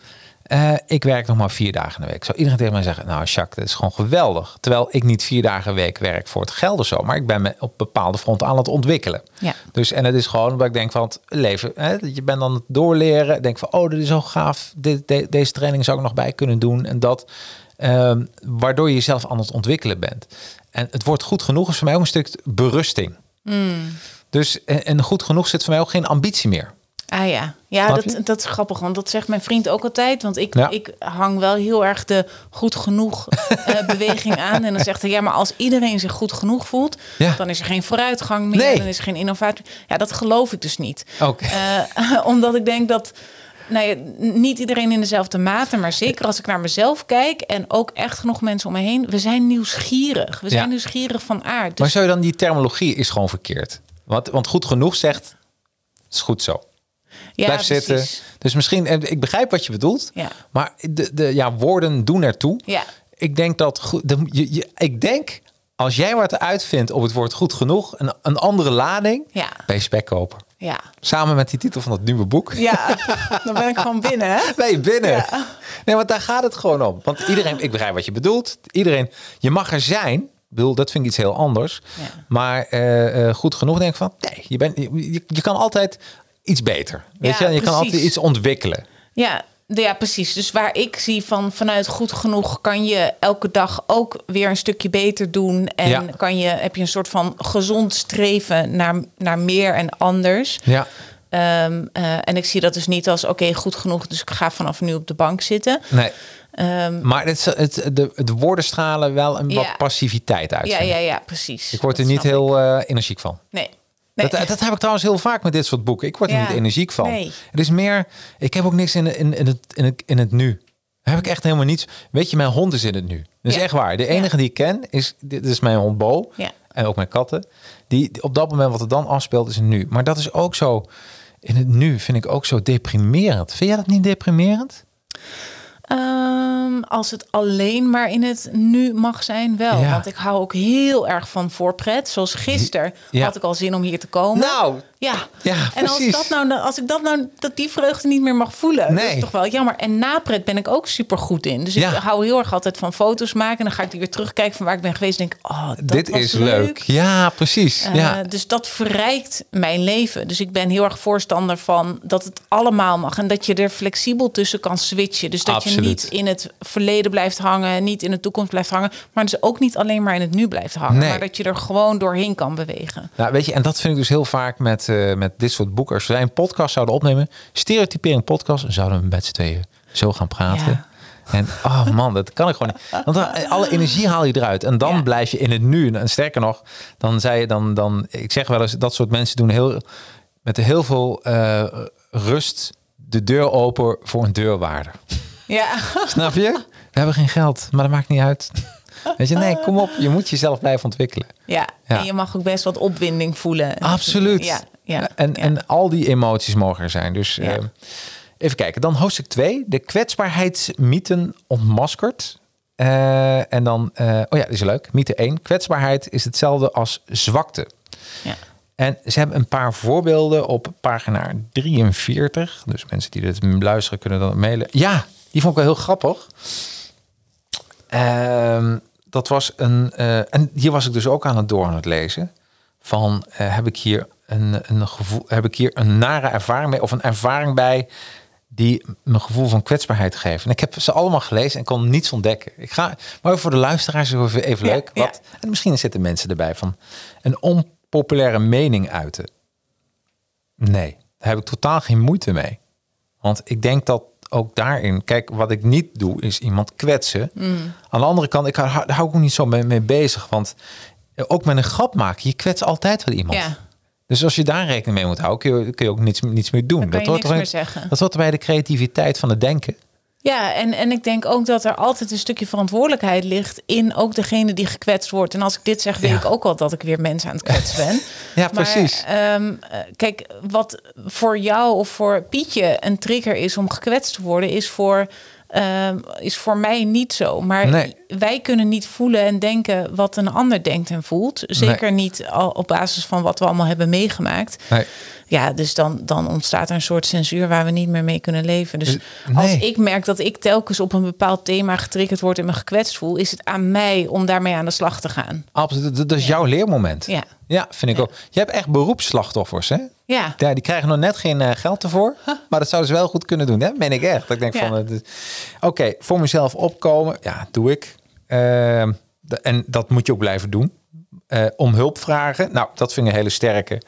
eh, ik werk nog maar vier dagen in de week. Zou iedereen tegen mij zeggen, nou Jacques, dat is gewoon geweldig. Terwijl ik niet vier dagen de week werk voor het geld of zo. Maar ik ben me op bepaalde fronten aan het ontwikkelen.
Ja.
Dus en het is gewoon omdat ik denk van het leven. Hè, je bent dan het doorleren. Denk van oh, dit is zo gaaf. De- deze training zou ik nog bij kunnen doen. En dat. ehm, waardoor je jezelf aan het ontwikkelen bent. En het wordt goed genoeg is voor mij ook een stuk berusting. Dus en, en goed genoeg zit voor mij ook geen ambitie meer.
Ah ja, ja dat, dat is grappig, want dat zegt mijn vriend ook altijd. Want ik,
Ja.
ik hang wel heel erg de goed genoeg eh, [laughs] beweging aan. En dan zegt hij, ja, maar als iedereen zich goed genoeg voelt...
Ja.
dan is er geen vooruitgang meer,
Nee.
dan is er geen innovatie. Ja, dat geloof ik dus niet.
Oké.
Eh, [laughs] omdat ik denk dat... Nou ja, niet iedereen in dezelfde mate, maar zeker als ik naar mezelf kijk... en ook echt genoeg mensen om me heen... we zijn nieuwsgierig. We zijn
Ja.
nieuwsgierig van aard. Dus
Maar zou je dan die terminologie is gewoon verkeerd? Want, want goed genoeg zegt, is goed zo.
Ja,
Blijf zitten.
precies.
Dus misschien, en ik begrijp wat je bedoelt.
Ja.
Maar de, de ja, woorden doen ertoe.
Ja.
Ik denk dat goed. de- je, je, ik denk als jij wat uitvindt op het woord goed genoeg, een, een andere lading,
Ja.
ben je spekkoper.
Ja.
Samen met die titel van dat nieuwe boek.
ja, [laughs] dan ben ik gewoon binnen, hè?
Ben je binnen? Nee, want daar gaat het gewoon om. Want iedereen, ik begrijp wat je bedoelt. Iedereen, je mag er zijn. Ik bedoel, dat vind ik iets heel anders.
Ja.
Maar eh, eh, goed genoeg denk ik van, nee, je, bent, je, je- je kan altijd iets beter. Weet
Ja,
je, je kan altijd iets ontwikkelen.
Ja, ja, precies. Dus waar ik zie van vanuit goed genoeg kan je elke dag ook weer een stukje beter doen. En
Ja.
kan je, heb je een soort van gezond streven naar, naar meer en anders.
Ja,
Ehm, eh, en ik zie dat dus niet als oké, goed genoeg, dus ik ga vanaf nu op de bank zitten.
nee.
Ehm,
Maar het, het, de, de woorden stralen wel een
Ja.
wat passiviteit uit.
ja, ja, ja, precies.
Ik word er niet heel eh, energiek van.
Nee. Nee.
Dat, dat heb ik trouwens heel vaak met dit soort boeken. Ik word er
Ja.
niet energiek van.
Nee.
Het is meer, ik heb ook niks in, in, in, het, in, het, in het nu. Daar heb ik echt helemaal niets. Weet je, mijn hond is in het nu. Dat is
Ja.
echt waar. De enige die ik ken is, dit is mijn hond Bo.
Ja.
En ook mijn katten. Die, die op dat moment wat er dan afspeelt is het nu. Maar dat is ook zo, in het nu vind ik ook zo deprimerend. Vind jij dat niet deprimerend?
Ehm, als het alleen maar in het nu mag zijn, wel.
Ja.
Want ik hou ook heel erg van voorpret. Zoals gisteren
Ja.
had ik al zin om hier te komen.
Nou,
Ja,
Ja,
en als, dat nou, als ik dat nou, dat die vreugde niet meer mag voelen, dat
Nee.
is toch wel jammer. En napret ben ik ook super goed in. Dus
Ja.
ik hou heel erg altijd van foto's maken. En dan ga ik die weer terugkijken van waar ik ben geweest. En denk, oh, dat
dit
was
is leuk. Ja, precies.
Eh,
ja.
Dus dat verrijkt mijn leven. Dus ik ben heel erg voorstander van dat het allemaal mag. En dat je er flexibel tussen kan switchen. Dus dat je niet in het verleden blijft hangen, niet in de toekomst blijft hangen. Maar dus ook niet alleen maar in het nu blijft hangen.
Nee.
Maar dat je er gewoon doorheen kan bewegen.
Nou, weet je, en dat vind ik dus heel vaak met, eh, met dit soort boeken. Als wij een podcast zouden opnemen, stereotypering podcast, zouden we met z'n tweeën zo gaan praten.
Ja.
En oh man, dat kan ik gewoon niet. Want dan, alle energie haal je eruit. En dan
Ja.
blijf je in het nu. En sterker nog, dan zei je dan, dan, ik zeg wel eens, dat soort mensen doen heel, met heel veel eh, rust de deur open voor een deurwaarder.
Ja,
Snap je? We hebben geen geld, maar dat maakt niet uit. Weet je, nee, kom op. Je moet jezelf blijven ontwikkelen.
ja.
Ja.
en je mag ook best wat opwinding voelen.
Absoluut.
Ja, ja,
en,
ja.
en al die emoties mogen er zijn. Dus
Ja.
eh, even kijken. Dan hoofdstuk 2. De kwetsbaarheidsmythen ontmaskerd. Eh, en dan, eh, oh ja, is leuk. Mythe 1. Kwetsbaarheid is hetzelfde als zwakte.
ja.
En ze hebben een paar voorbeelden op pagina 43. Dus mensen die dit luisteren kunnen dan mailen. Ja, die vond ik wel heel grappig. Ehm, dat was een. en hier was ik dus ook aan het door aan het lezen. Van heb ik hier een, een gevoel, heb ik hier een nare ervaring mee, of een ervaring bij die een gevoel van kwetsbaarheid geeft. En ik heb ze allemaal gelezen en kon niets ontdekken. Ik ga maar voor de luisteraars even,
Ja,
leuk.
ja.
Wat, En misschien zitten mensen erbij van een onpopulaire mening uiten. Nee, daar heb ik totaal geen moeite mee. Want ik denk dat ook daarin, kijk, wat ik niet doe, is iemand kwetsen.
Mm.
Aan de andere kant, ik hou, daar hou ik ook niet zo mee, mee bezig. Want ook met een grap maken, je kwetst altijd wel iemand.
ja.
Dus als je daar rekening mee moet houden, kun je, kun je ook niets, niets meer doen.
Je
hoort
zeggen.
Dat hoort bij de creativiteit van het denken.
Ja, en, en ik denk ook dat er altijd een stukje verantwoordelijkheid ligt in ook degene die gekwetst wordt. En als ik dit zeg, weet
Ja.
ik ook al dat ik weer mensen aan het kwetsen ben. [laughs]
Ja, precies.
Maar, ehm, eh, kijk, wat voor jou of voor Pietje een trigger is om gekwetst te worden, is voor, ehm, is voor mij niet zo. Maar
Nee.
wij kunnen niet voelen en denken wat een ander denkt en voelt. Zeker niet al op basis van wat we allemaal hebben meegemaakt.
Nee.
Ja, dus dan, dan ontstaat er een soort censuur waar we niet meer mee kunnen leven. Dus
Eh,
als ik merk dat ik telkens op een bepaald thema getriggerd word en me gekwetst voel, is het aan mij om daarmee aan de slag te gaan.
Absoluut. Dat is jouw leermoment.
Ja.
Ja, vind ik ook. Je hebt echt beroepsslachtoffers, hè?
Ja.
Ja, die krijgen nog net geen eh, geld ervoor. Maar dat zouden ze wel goed kunnen doen. Hè? Ben ik echt. Dat ik denk
Ja.
van, is- oké, voor mezelf opkomen. Ja, doe ik. Ehm, en dat moet je ook blijven doen. Eh, om hulp vragen. Nou, dat vind ik een hele sterke.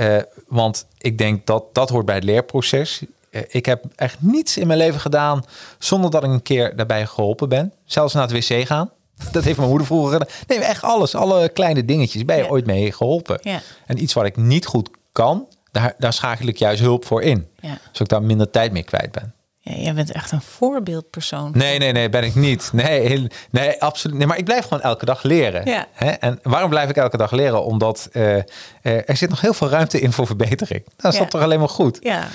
Eh, want ik denk dat dat hoort bij het leerproces. Eh, ik heb echt niets in mijn leven gedaan zonder dat ik een keer daarbij geholpen ben. Zelfs naar het wc gaan. [laughs] Dat heeft mijn moeder vroeger gedaan. Nee, echt alles. Alle kleine dingetjes ben je
Ja.
ooit mee geholpen.
Ja.
En iets wat ik niet goed kan, daar, daar schakel ik juist hulp voor in.
Ja.
Zodat ik daar minder tijd mee kwijt ben.
Ja, jij bent echt een voorbeeldpersoon.
Nee, nee, nee, ben ik niet. Nee, nee absoluut. Nee, maar ik blijf gewoon elke dag leren.
Ja.
Hè? En waarom blijf ik elke dag leren? Omdat eh, eh, er zit nog heel veel ruimte in voor verbetering. Dat is
Ja.
dat toch alleen maar goed?
Ja.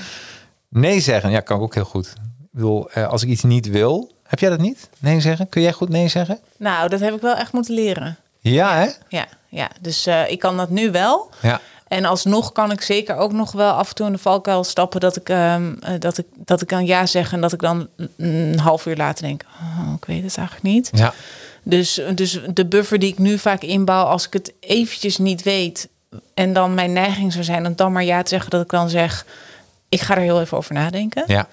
Nee zeggen, ja, kan ik ook heel goed. Ik bedoel, eh, als ik iets niet wil, heb jij dat niet? Nee zeggen? Kun jij goed nee zeggen?
Nou, dat heb ik wel echt moeten leren.
Ja, hè?
Ja, ja. dus ik kan dat nu wel.
Ja.
En alsnog kan ik zeker ook nog wel af en toe in de valkuil stappen dat ik, ehm, eh, dat ik, dat ik kan ja zeg en dat ik dan een half uur later denk, oh, ik weet het eigenlijk niet.
Ja.
Dus, dus de buffer die ik nu vaak inbouw, als ik het eventjes niet weet en dan mijn neiging zou zijn om dan maar ja te zeggen, dat ik dan zeg, ik ga er heel even over nadenken.
Ja.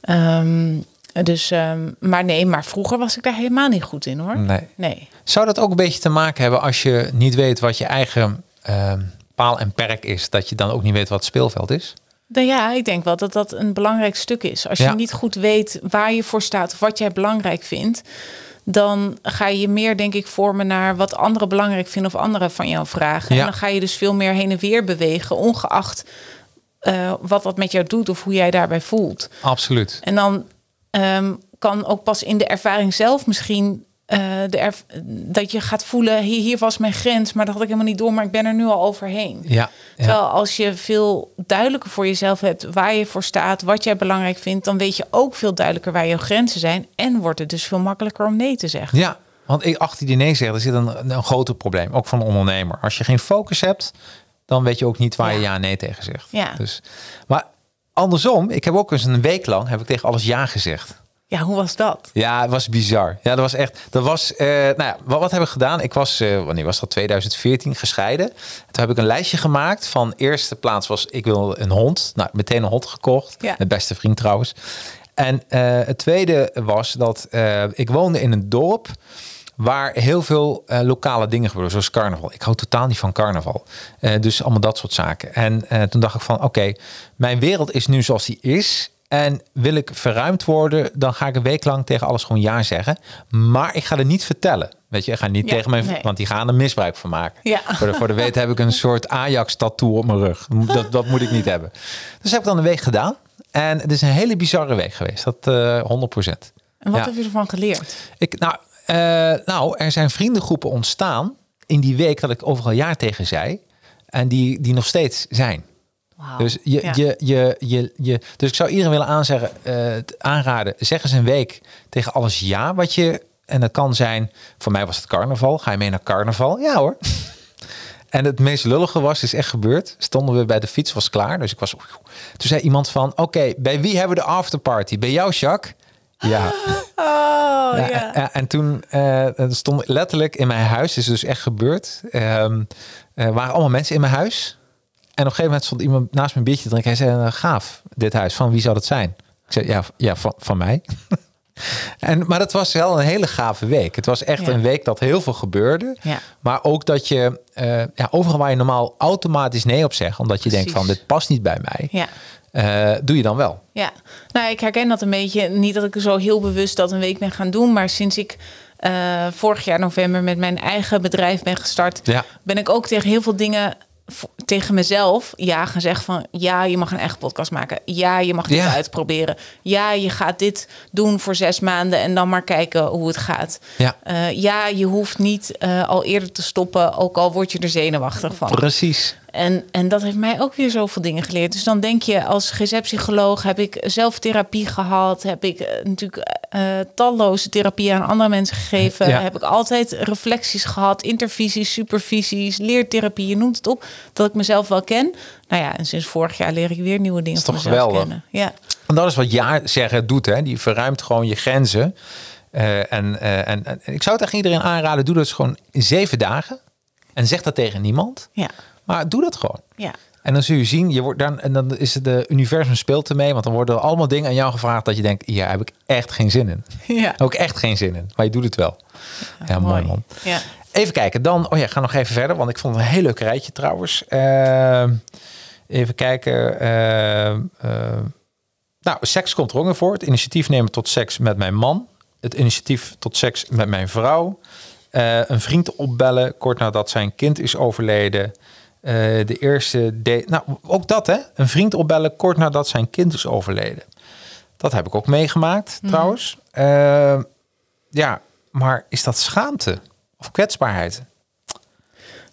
Ehm, dus, ehm, maar nee, maar vroeger was ik daar helemaal niet goed in hoor.
Nee.
Nee.
Zou dat ook een beetje te maken hebben als je niet weet wat je eigen paal en perk is, dat je dan ook niet weet wat het speelveld is?
Nou ja, ik denk wel dat dat een belangrijk stuk is. Als je
Ja.
niet goed weet waar je voor staat of wat jij belangrijk vindt, dan ga je je meer, denk ik, vormen naar wat anderen belangrijk vinden of anderen van jou vragen.
Ja.
En dan ga je dus veel meer heen en weer bewegen, ongeacht eh, wat dat met jou doet of hoe jij daarbij voelt.
Absoluut.
En dan ehm, kan ook pas in de ervaring zelf misschien eh, de erv- dat je gaat voelen, hier, hier was mijn grens, maar dat had ik helemaal niet door, maar ik ben er nu al overheen.
Ja, ja.
Terwijl als je veel duidelijker voor jezelf hebt waar je voor staat, wat jij belangrijk vindt, dan weet je ook veel duidelijker waar jouw grenzen zijn. En wordt het dus veel makkelijker om nee te zeggen.
Ja, want ik achter die nee zeggen, er zit een, een groter probleem, ook van een ondernemer. Als je geen focus hebt, dan weet je ook niet waar je
Ja.
ja en nee tegen zegt.
Ja.
Dus, maar andersom, ik heb ook eens een week lang heb ik tegen alles ja gezegd.
Ja, hoe was dat?
Ja, het was bizar. Ja, dat was echt. Dat was. eh, nou ja, wat, wat heb ik gedaan? Ik was, eh, wanneer was dat? 2014 gescheiden. Toen heb ik een lijstje gemaakt. Van eerste plaats was ik wil een hond. Nou, meteen een hond gekocht.
Ja.
Mijn beste vriend trouwens. En eh, het tweede was dat ik woonde in een dorp waar heel veel lokale dingen gebeuren, zoals carnaval. Ik hou totaal niet van carnaval. Dus allemaal dat soort zaken. En toen dacht ik van, oké, mijn wereld is nu zoals die is. En wil ik verruimd worden, dan ga ik een week lang tegen alles gewoon ja zeggen. Maar ik ga er niet vertellen. Weet je, ik ga niet
Ja,
tegen mijn,
nee.
want die gaan er misbruik van maken.
Ja.
Voor de, voor de weet heb ik een soort Ajax-tattoo op mijn rug. Dat, dat moet ik niet hebben. Dus heb ik dan een week gedaan. En het is een hele bizarre week geweest. Dat eh 100%
En wat
Ja.
heb je ervan geleerd?
ik, nou, eh, nou, er zijn vriendengroepen ontstaan in die week dat ik overal ja tegen zei. En die, die nog steeds zijn. Dus, je,
Ja.
je, je, je, je, dus ik zou iedereen willen aanzeggen, eh, aanraden, zeg eens een week tegen alles ja wat je... En dat kan zijn, voor mij was het carnaval. Ga je mee naar carnaval? Ja hoor. [laughs] En het meest lullige was, is echt gebeurd. Stonden we bij de fiets, was klaar. Dus ik was... Toen zei iemand van, oké, bij wie hebben we de afterparty? Bij jou, Jacques? Ja. [laughs]
Oh,
Ja,
ja.
en, en toen er stond letterlijk in mijn huis, is dus echt gebeurd. er waren allemaal mensen in mijn huis. En op een gegeven moment stond iemand naast mijn biertje te drinken. Hij zei, eh, gaaf, dit huis. Van wie zou dat zijn? Ik zei, ja, ja van, van mij. [laughs] en, maar dat was wel een hele gave week. Het was echt
Ja.
een week dat heel veel gebeurde.
Ja.
Maar ook dat je, eh, ja, overal waar je normaal automatisch nee op zegt. Omdat je denkt van, dit past niet bij mij.
ja.
eh, doe je dan wel.
Ja, nou, ik herken dat een beetje. Niet dat ik zo heel bewust dat een week ben gaan doen, maar sinds ik vorig jaar november met mijn eigen bedrijf ben gestart,
Ja.
ben ik ook tegen heel veel dingen tegen mezelf ja gaan zeggen van ja, je mag een eigen podcast maken. Ja, je mag dit
Ja.
uitproberen. Ja, je gaat dit doen voor zes maanden en dan maar kijken hoe het gaat.
Ja.
Eh, ja, je hoeft niet eh, al eerder te stoppen, ook al word je er zenuwachtig van.
Precies.
En, en dat heeft mij ook weer zoveel dingen geleerd. Dus dan denk je, als GZ-psycholoog heb ik zelf therapie gehad. Heb ik eh, natuurlijk eh, talloze therapie aan andere mensen gegeven.
Ja.
Heb ik altijd reflecties gehad, intervisies, supervisies, leertherapie, je noemt het op. Dat ik mezelf wel ken. Nou ja, en sinds vorig jaar leer ik weer nieuwe dingen
is
van mezelf
geweldig?
kennen. Ja.
En dat is wat ja zeggen doet. Hè? Die verruimt gewoon je grenzen. Eh, en, eh, en, en ik zou het echt iedereen aanraden. Doe dat eens gewoon in zeven dagen. En zeg dat tegen niemand.
Ja.
Maar doe dat gewoon.
Ja.
En dan zul je zien, je wordt dan, en dan is het de universum speelt ermee. Want dan worden er allemaal dingen aan jou gevraagd dat je denkt, hier heb ik echt geen zin in. [laughs]
Ja.
Ook echt geen zin in. Maar je doet het wel. Ja, mooi man.
Ja.
Even kijken, dan, oh ja, ga nog even verder, want ik vond het een heel leuk rijtje trouwens. Ehm, even kijken. ehm, ehm, nou, seks komt er ook in voor. Het initiatief nemen tot seks met mijn man. Het initiatief tot seks met mijn vrouw. Eh, een vriend opbellen kort nadat zijn kind is overleden. Eh, de eerste date. Nou, ook dat hè. Een vriend opbellen kort nadat zijn kind is overleden. Dat heb ik ook meegemaakt trouwens. Eh, ja, maar is dat schaamte of kwetsbaarheid?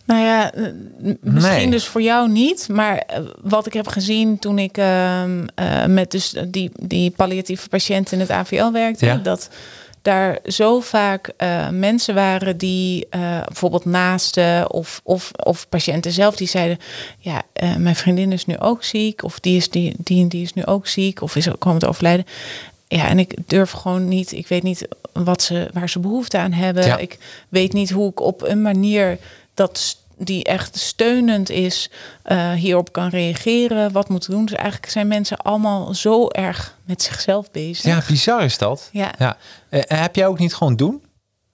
Nou ja, eh, misschien
Nee.
dus voor jou niet. Maar wat ik heb gezien toen ik ehm, eh, met dus die, die palliatieve patiënten in het AVL werkte,
Ja.
dat daar zo vaak eh, mensen waren die eh, bijvoorbeeld naasten of, of, of patiënten zelf die zeiden: Ja, eh, mijn vriendin is nu ook ziek, of die, is die, die en die is nu ook ziek, of is komen te overlijden. Ja, en ik durf gewoon niet. Ik weet niet wat ze, waar ze behoefte aan hebben.
Ja.
Ik weet niet hoe ik op een manier dat die echt steunend is, eh, hierop kan reageren. Wat moet doen? Dus eigenlijk zijn mensen allemaal zo erg met zichzelf bezig.
Ja, bizar is dat.
Ja.
ja. Eh, heb jij ook niet gewoon doen?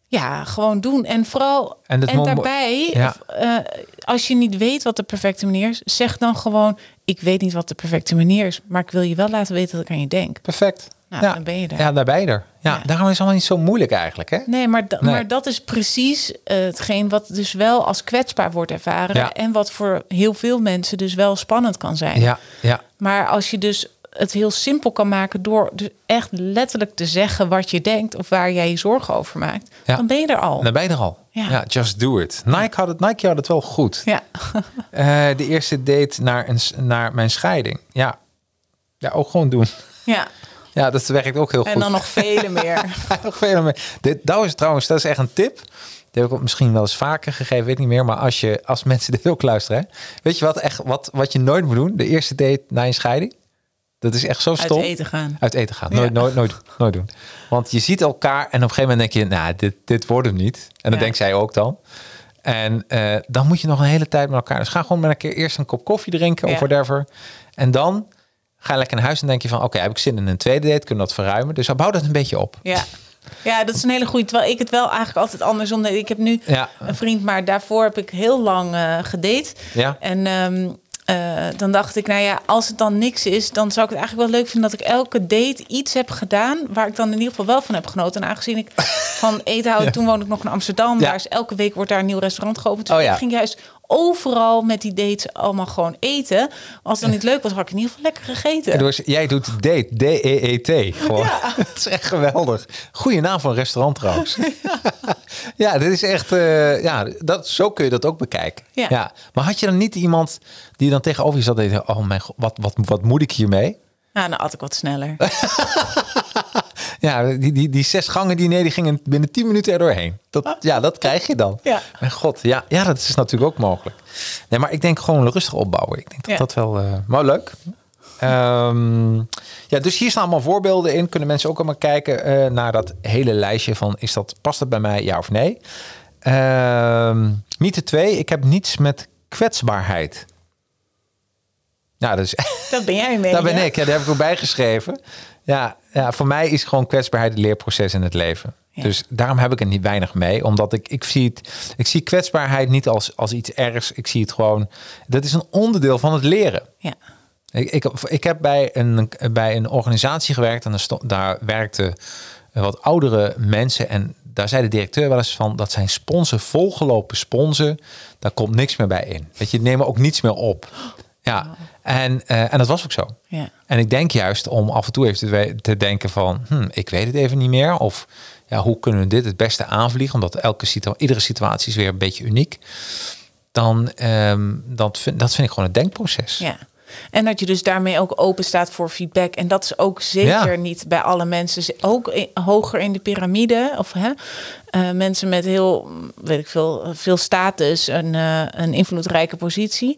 Ja, gewoon doen. En vooral,
En
daarbij,
Ja.
eh, als je niet weet wat de perfecte manier is, zeg dan gewoon, ik weet niet wat de perfecte manier is, maar ik wil je wel laten weten dat ik aan je denk.
Perfect.
Nou,
ja.
dan ben je er.
Ja, daar ben je er. Ja,
Ja.
daarom is het allemaal niet zo moeilijk eigenlijk, hè?
Nee, maar,
Nee.
maar dat is precies eh, hetgeen wat dus wel als kwetsbaar wordt ervaren.
Ja.
En wat voor heel veel mensen dus wel spannend kan zijn.
Ja, ja.
Maar als je dus het heel simpel kan maken door dus echt letterlijk te zeggen wat je denkt of waar jij je zorgen over maakt,
Ja.
dan ben je er al.
Dan ben je er al. Ja.
Ja.
just do it. Nike had het, Nike had het wel goed.
Ja. [laughs]
Eh, de eerste date naar, een, naar mijn scheiding. Ja. ja, ook gewoon doen.
ja.
Ja, dat werkt ook heel goed.
En dan nog vele [laughs] meer.
nog veel meer. Dit, dat is trouwens, dat is echt een tip. Die heb ik misschien wel eens vaker gegeven, weet niet meer. Maar als, je, als mensen dit ook luisteren, hè, weet je wat, echt, wat, wat je nooit moet doen? De eerste date na een scheiding. Dat is echt zo
Uit
stom.
eten gaan.
Uit eten gaan. Nooit,
Ja.
nooit, nooit, nooit doen. Want je ziet elkaar en op een gegeven moment denk je, nou, dit, dit wordt hem niet. En dat
Ja.
denkt zij ook dan. En eh, dan moet je nog een hele tijd met elkaar. Dus ga gewoon met een keer eerst een kop koffie drinken of
Ja.
whatever. En dan ga je lekker naar huis en denk je van, oké, heb ik zin in een tweede date? Kunnen we dat verruimen? Dus bouw dat een beetje op.
Ja. ja, dat is een hele goede. Terwijl ik het wel eigenlijk altijd andersom deed. Ik heb nu
Ja.
een vriend, maar daarvoor heb ik heel lang eh gedate.
Ja.
En ehm, eh, dan dacht ik, nou ja, als het dan niks is, dan zou ik het eigenlijk wel leuk vinden dat ik elke date iets heb gedaan waar ik dan in ieder geval wel van heb genoten. En aangezien ik [laughs] van eten hou,
Ja.
toen woonde ik nog in Amsterdam.
Ja.
Daar is elke week wordt daar een nieuw restaurant geopend. Dus
Oh ja.
ik ging juist overal met die dates allemaal gewoon eten. Als het dan niet leuk was, had ik in ieder geval lekker gegeten.
En dus, jij doet date, D-E-E-T. Gewoon. [laughs] dat is echt geweldig. Goeie naam voor een restaurant trouwens. [laughs] ja, dit is echt, eh, ja, dat, zo kun je dat ook bekijken.
Ja.
Maar had je dan niet iemand die dan tegenover je zat en oh mijn god, wat, wat, wat moet ik hiermee?
Nou, dan at ik wat sneller. [laughs]
Ja, die, die, die zes gangen diner, die gingen binnen tien minuten er doorheen. Dat, ja, dat krijg je dan.
Ja.
Mijn god, ja, ja, dat is natuurlijk ook mogelijk. Nee, maar ik denk gewoon rustig opbouwen. Ik denk dat
Ja.
dat wel... eh maar leuk. Ehm, ja, dus hier staan allemaal voorbeelden in. Kunnen mensen ook allemaal kijken eh, naar dat hele lijstje van... Is dat, past dat bij mij, ja of nee? Ehm mythe 2. Ik heb niets met kwetsbaarheid. Nou, dat is...
Dat ben jij mee. [laughs]
Daar ben ik, ja, daar heb ik ook bijgeschreven. Ja, ja, voor mij is gewoon kwetsbaarheid het leerproces in het leven.
Ja.
Dus daarom heb ik er niet weinig mee. Omdat ik, ik, zie, het, ik zie kwetsbaarheid niet als, als iets ergs. Ik zie het gewoon... Dat is een onderdeel van het leren.
Ja.
Ik, ik, ik heb bij een, bij een organisatie gewerkt en daar, werkten wat oudere mensen. En daar zei de directeur wel eens van, dat zijn sponsen, volgelopen sponsen. Daar komt niks meer bij in. Weet je, nemen ook niets meer op. Ja, en, eh, en dat was ook zo.
Ja.
En ik denk juist om af en toe even te, denken van, hm, ik weet het even niet meer. Of ja, hoe kunnen we dit het beste aanvliegen? Omdat elke iedere situatie is weer een beetje uniek. Dan, ehm, dat, vind, dat vind ik gewoon het denkproces.
Ja. En dat je dus daarmee ook open staat voor feedback. En dat is ook zeker
Ja.
niet bij alle mensen. Ook i- hoger in de piramide. Of hè, eh, mensen met heel, weet ik veel, veel status, een, eh, een invloedrijke positie.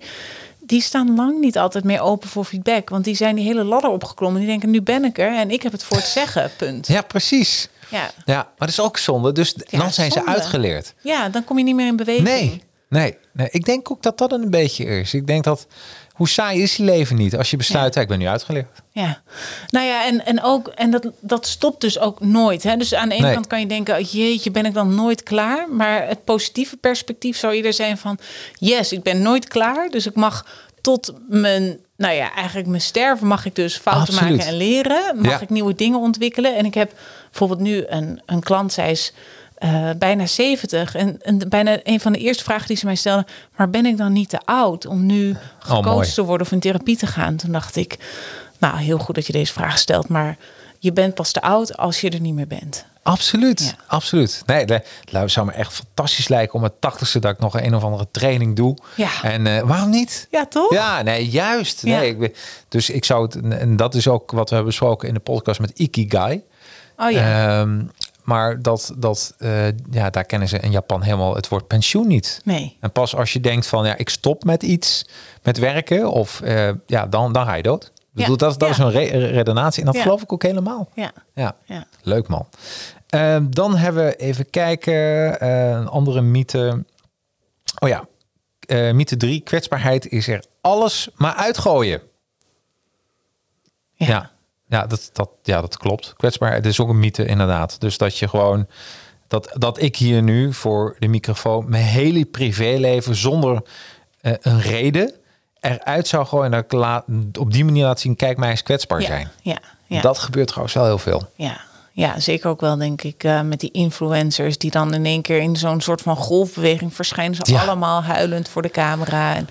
Die staan lang niet altijd meer open voor feedback. Want die zijn die hele ladder opgeklommen. Die denken, nu ben ik er en ik heb het voor het zeggen. Punt.
Ja, precies.
Ja,
Ja, maar dat is ook zonde. Dus
Ja,
dan zijn ze uitgeleerd.
ja dan kom je niet meer in beweging.
Nee, nee, nee. Ik denk ook dat dat een beetje is. Ik denk dat, hoe saai is je leven niet als je besluit,
Ja.
"Hey, ik ben nu uitgeleerd.
Ja, nou ja, en, en ook, en dat, dat stopt dus ook nooit. Hè? Dus aan de ene
Nee.
kant kan je denken, jeetje, ben ik dan nooit klaar? Maar het positieve perspectief zou eerder zijn van, yes, ik ben nooit klaar. Dus ik mag tot mijn, nou ja, eigenlijk mijn sterven mag ik dus fouten
Absoluut.
maken en leren. Mag
Ja.
ik nieuwe dingen ontwikkelen. En ik heb bijvoorbeeld nu een, een klant, zij is eh, bijna 70. En, en bijna een van de eerste vragen die ze mij stelde, maar ben ik dan niet te oud om nu gecoacht
Oh, mooi.
te worden of in therapie te gaan? Toen dacht ik, nou, heel goed dat je deze vraag stelt, maar je bent pas te oud als je er niet meer bent.
Absoluut,
Ja.
absoluut. Nee, de- het zou me echt fantastisch lijken om het tachtigste dat ik nog een of andere training doe.
Ja.
En eh, waarom niet?
Ja, toch?
Ja, nee, juist. Nee, ik dus ik zou het, en dat is ook wat we hebben besproken in de podcast met Ikigai.
Oh ja.
Ehm, maar dat, dat eh, ja, daar kennen ze in Japan helemaal het woord pensioen niet.
nee.
En pas als je denkt van ja, ik stop met iets, met werken, of eh, ja, dan, dan ga je dood. Ik bedoel,
Ja,
dat, dat
ja.
is een re- redenatie en dat
Ja.
geloof ik ook helemaal.
Ja.
Ja,
Ja.
leuk man. Ehm, dan hebben we even kijken, eh, een andere mythe. Oh ja, mythe 3, kwetsbaarheid is er alles maar uitgooien.
Ja.
Ja, dat, dat, ja dat klopt. Kwetsbaarheid is ook een mythe inderdaad. Dus dat je gewoon, dat, dat ik hier nu voor de microfoon mijn hele privéleven zonder eh, een reden eruit zou gooien en dat ik la- op die manier laat zien, kijk mij eens kwetsbaar
ja,
zijn.
Ja, ja.
Dat gebeurt trouwens wel heel veel.
Ja, ja, zeker ook wel, denk ik, eh, met die influencers die dan in één keer in zo'n soort van golfbeweging verschijnen. Ze
Ja.
allemaal huilend voor de camera. En,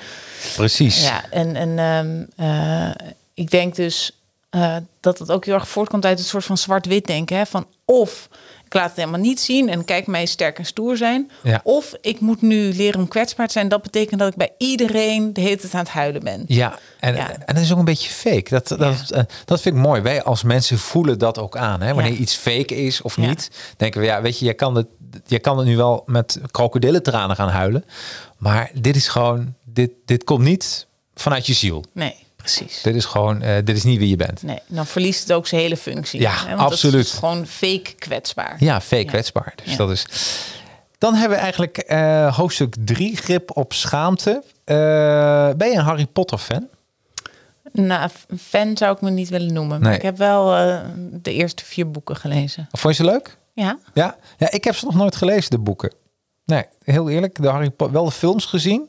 Precies.
ja, en, en ehm, eh, ik denk dus eh, dat het ook heel erg voortkomt uit het soort van zwart-wit denken. Hè? Van of ik laat het helemaal niet zien en kijk mij sterk en stoer zijn.
Ja.
Of ik moet nu leren om kwetsbaar te zijn. Dat betekent dat ik bij iedereen de hele tijd aan het huilen ben.
Ja, en,
Ja.
en dat is ook een beetje fake. Dat, dat, eh, dat vind ik mooi. Wij als mensen voelen dat ook aan. Hè? Wanneer iets fake is of niet, denken we, ja, weet je, je kan, het, je kan het nu wel met krokodillentranen gaan huilen. Maar dit is gewoon, dit, dit komt niet vanuit je ziel.
Nee, precies.
Dit is gewoon, eh, dit is niet wie je bent.
Nee, dan verliest het ook zijn hele functie.
Ja,
hè, want dat
absoluut.
is gewoon fake kwetsbaar.
Ja, fake
Ja.
kwetsbaar. Dus
Ja.
dat is. Dan hebben we eigenlijk eh, hoofdstuk 3, grip op schaamte. Eh, ben je een Harry Potter fan?
Nou, fan zou ik me niet willen noemen. Maar
Nee.
ik heb wel de eerste vier boeken gelezen.
Vond je ze leuk?
Ja?
Ja? ja, ik heb ze nog nooit gelezen, de boeken. Nee, heel eerlijk, de Harry Potter, wel de films gezien,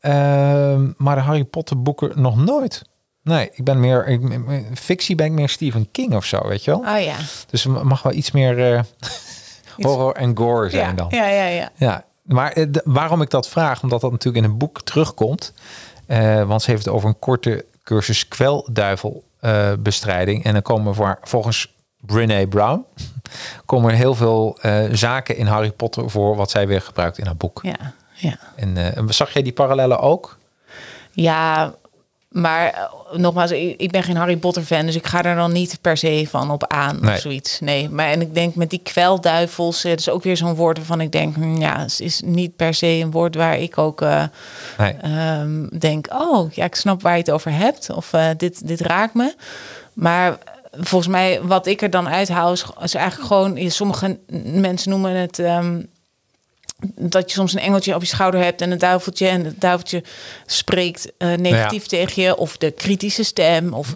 Ehm, maar de Harry Potter boeken nog nooit. Nee, ik ben meer, ik, fictie ben ik meer Stephen King of zo, weet je wel?
Oh ja.
Dus het mag wel iets meer eh, [laughs] horror en gore zijn
Ja,
dan.
ja, ja, ja.
Ja, maar eh, de- waarom ik dat vraag, omdat dat natuurlijk in een boek terugkomt. Eh, want ze heeft het over een korte cursus kwelduivelbestrijding. en dan komen voor, volgens Brené Brown [laughs] komen er heel veel zaken in Harry Potter voor wat zij weer gebruikt in haar boek.
Ja, ja.
En eh, zag jij die parallellen ook?
Ja, maar eh, nogmaals, ik, ben geen Harry Potter fan, dus ik ga er dan niet per se van op aan
Nee.
of zoiets. Nee, maar en ik denk met die kwelduivels, eh, dat is ook weer zo'n woord waarvan ik denk, hm, ja, het is niet per se een woord waar ik ook eh,
Nee.
ehm, denk, oh, ja, ik snap waar je het over hebt, of eh, dit, dit raakt me. Maar volgens mij, wat ik er dan uithaal, is, is eigenlijk gewoon, sommige mensen noemen het. ehm, dat je soms een engeltje op je schouder hebt en een duiveltje en het duiveltje spreekt eh, negatief tegen je of de kritische stem of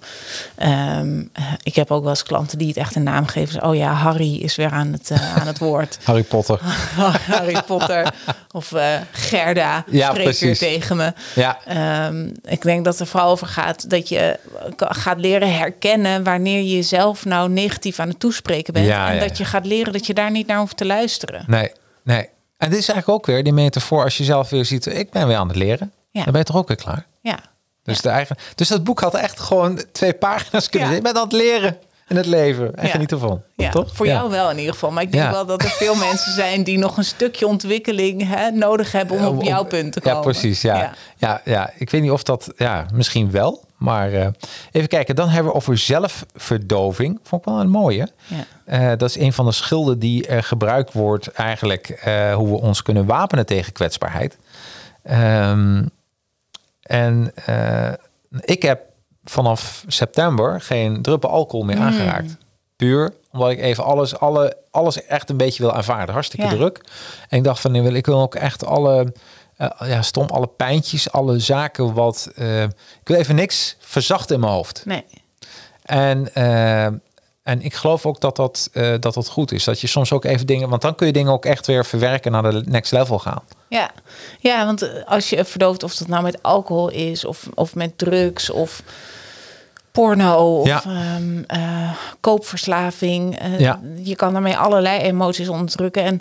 ehm, eh, ik heb ook wel eens klanten die het echt een naam geven. Oh ja, Harry is weer aan het, eh, aan het woord. [laughs]
Harry Potter. [laughs]
Harry Potter of Gerda
Ja,
spreekt weer tegen me.
Ja,
Ehm, ik denk dat er vooral over gaat dat je gaat leren herkennen wanneer je jezelf nou negatief aan het toespreken bent.
Ja,
en dat je gaat leren dat je daar niet naar hoeft te luisteren.
nee, nee. En dit is eigenlijk ook weer die metafoor als je zelf weer ziet, ik ben weer aan het leren.
Ja.
Dan ben je toch ook weer klaar.
Ja,
Dus, de eigen, dus dat boek had echt gewoon twee pagina's kunnen zijn. Je bent aan het leren in het leven. En geniet ervan.
ja.
Toch?
voor jou wel in ieder geval. Maar ik denk wel dat er veel [laughs] mensen zijn die nog een stukje ontwikkeling hè, nodig hebben om op
Om-
jouw punt te komen.
Ja, precies. Ja.
Ja.
Ja. Ja, ik weet niet of dat, ja, misschien wel. Maar eh, even kijken, dan hebben we over zelfverdoving. Vond ik wel een mooie.
Ja.
Eh, dat is een van de schilden die er gebruikt wordt eigenlijk eh, hoe we ons kunnen wapenen tegen kwetsbaarheid. Ehm, en ik heb vanaf september geen druppel alcohol meer aangeraakt. Puur omdat ik even alles, alle, alles echt een beetje wil aanvaarden. Hartstikke
Ja.
druk. En ik dacht van, nee, ik wil ook echt alle, eh, ja, stom, alle pijntjes, alle zaken wat... eh, ik wil even niks verzachten in mijn hoofd.
Nee.
En, eh, en ik geloof ook dat dat, dat dat goed is. Dat je soms ook even dingen... Want dan kun je dingen ook echt weer verwerken naar de next level gaan.
Ja. ja, want als je verdooft, of dat nou met alcohol is, of, of met drugs, of porno, of
Ja.
ehm, eh, koopverslaving.
Ja.
Je kan daarmee allerlei emoties onderdrukken. En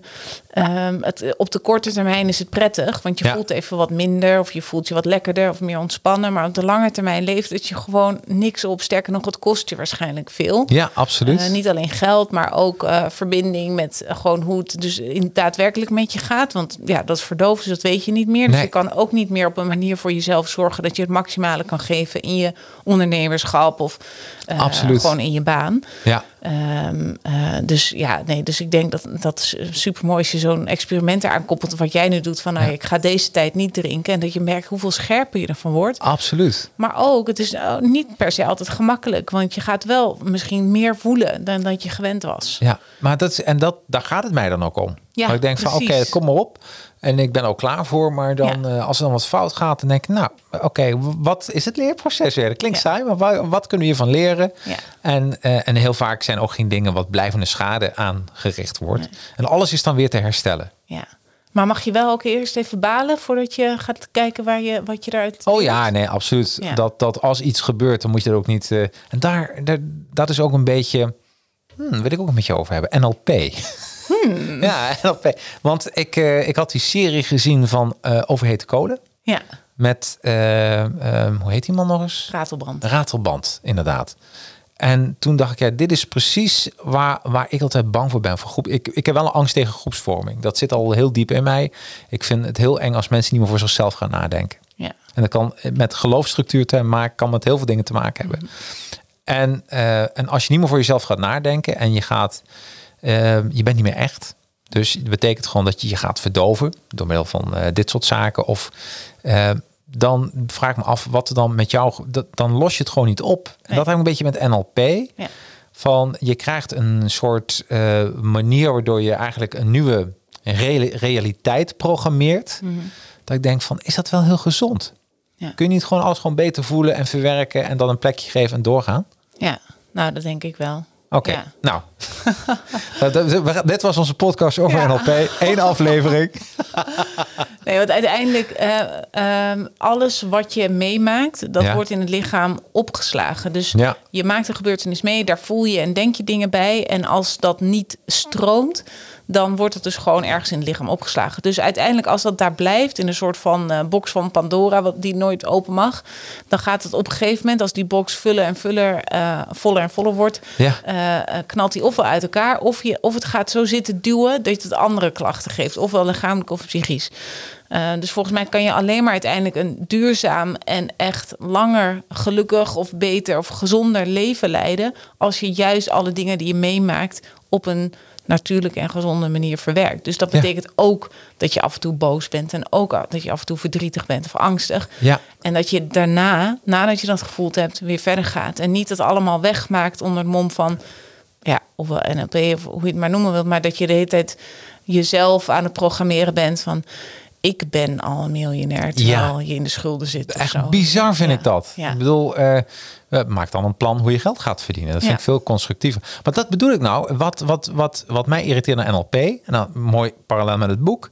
ehm, het, op de korte termijn is het prettig, want je
Ja.
voelt even wat minder, of je voelt je wat lekkerder, of meer ontspannen. Maar op de lange termijn levert het je gewoon niks op. Sterker nog, het kost je waarschijnlijk veel.
Ja, absoluut.
Eh, niet alleen geld, maar ook eh, verbinding met eh, gewoon hoe het dus in, daadwerkelijk met je gaat. Want ja, dat is verdoofd, dus dat weet je niet meer. Dus
Nee.
je kan ook niet meer op een manier voor jezelf zorgen dat je het maximale kan geven in je ondernemerschap of
Absoluut.
gewoon in je baan.
ja.
Ehm, eh, dus ja, nee, dus ik denk dat dat is super mooi als je zo'n experiment eraan koppelt. Wat jij nu doet van, nou,
Ja.
ik ga deze tijd niet drinken en dat je merkt hoeveel scherper je ervan wordt.
Absoluut.
Maar ook, het is uh, niet per se altijd gemakkelijk. Want je gaat wel misschien meer voelen dan dat je gewend was.
Ja, maar dat is, en dat, daar gaat het mij dan ook om.
Ja,
Maar ik denk van, oké, kom maar op. En ik ben ook klaar voor. Maar dan,
Ja.
eh, als er dan wat fout gaat, dan denk ik, nou, oké, wat is het leerproces weer? Dat klinkt
Ja.
saai, maar wa- wat kunnen we hiervan leren?
Ja.
En, eh, en heel vaak zijn ook geen dingen wat blijvende schade aangericht wordt. En alles is dan weer te herstellen.
Ja. Maar mag je wel ook eerst even balen voordat je gaat kijken waar je, wat je eruit...
Oh ja, nee, absoluut. Dat, dat als iets gebeurt, dan moet je er ook niet... eh, en daar, daar, dat is ook een beetje... Hmm, wil ik ook een beetje over hebben. NLP.
Hmm.
ja. Want ik, eh, ik had die serie gezien van eh Overhete Kolen.
Ja,
Met, eh, eh, hoe heet die man nog eens?
ratelbrand.
Ratelband, inderdaad. En toen dacht ik, ja, dit is precies waar, waar ik altijd bang voor ben. Voor groep. Ik, ik heb wel een angst tegen groepsvorming. Dat zit al heel diep in mij. Ik vind het heel eng als mensen niet meer voor zichzelf gaan nadenken.
Ja.
En dat kan met geloofsstructuur te maken, kan met heel veel dingen te maken hebben. En, en als je niet meer voor jezelf gaat nadenken en je gaat, eh, je bent niet meer echt. Dus het betekent gewoon dat je je gaat verdoven door middel van eh, dit soort zaken. Of eh, dan vraag ik me af wat er dan met jou, dat, dan los je het gewoon niet op. En
Nee.
dat heb ik een beetje met NLP.
Ja.
Van je krijgt een soort eh, manier waardoor je eigenlijk een nieuwe reali- realiteit programmeert. Dat ik denk van, is dat wel heel gezond?
Ja.
Kun je niet gewoon alles gewoon beter voelen en verwerken en dan een plekje geven en doorgaan?
ja, nou dat denk ik wel.
Oké,
Ja.
nou. [laughs] Gaan- dit was onze podcast over
Ja.
NLP. Eén aflevering. [laughs]
Nee, want uiteindelijk eh, ehm, alles wat je meemaakt, dat
Ja.
wordt in het lichaam opgeslagen. Dus je maakt een gebeurtenis mee, daar voel je en denk je dingen bij. En als dat niet stroomt, dan wordt het dus gewoon ergens in het lichaam opgeslagen. Dus uiteindelijk, als dat daar blijft in een soort van eh, box van Pandora, wat die nooit open mag, dan gaat het op een gegeven moment, als die box fuller en fuller, eh, voller en voller wordt,
Ja.
eh, knalt die ofwel uit elkaar, of, je, of het gaat zo zitten duwen dat het andere klachten geeft, ofwel lichamelijk of psychisch. Dus volgens mij kan je alleen maar uiteindelijk een duurzaam en echt langer gelukkig of beter of gezonder leven leiden als je juist alle dingen die je meemaakt op een natuurlijke en gezonde manier verwerkt. Dus dat
Ja.
betekent ook dat je af en toe boos bent en ook dat je af en toe verdrietig bent of angstig.
Ja.
En dat je daarna, nadat je dat gevoeld hebt, weer verder gaat. En niet het allemaal wegmaakt onder het mom van, ja, ofwel NLP of hoe je het maar noemen wilt. Maar dat je de hele tijd jezelf aan het programmeren bent van, ik ben al een miljonair terwijl je in de schulden zit. of
Echt
zo.
bizar vind
Ja.
ik dat.
Ja.
Ik bedoel, eh, maak dan een plan hoe je geld gaat verdienen. Dat vind
Ja.
ik veel constructiever. Maar dat bedoel ik nou. Wat, wat, wat, wat mij irriteert aan NLP, en dan mooi parallel met het boek,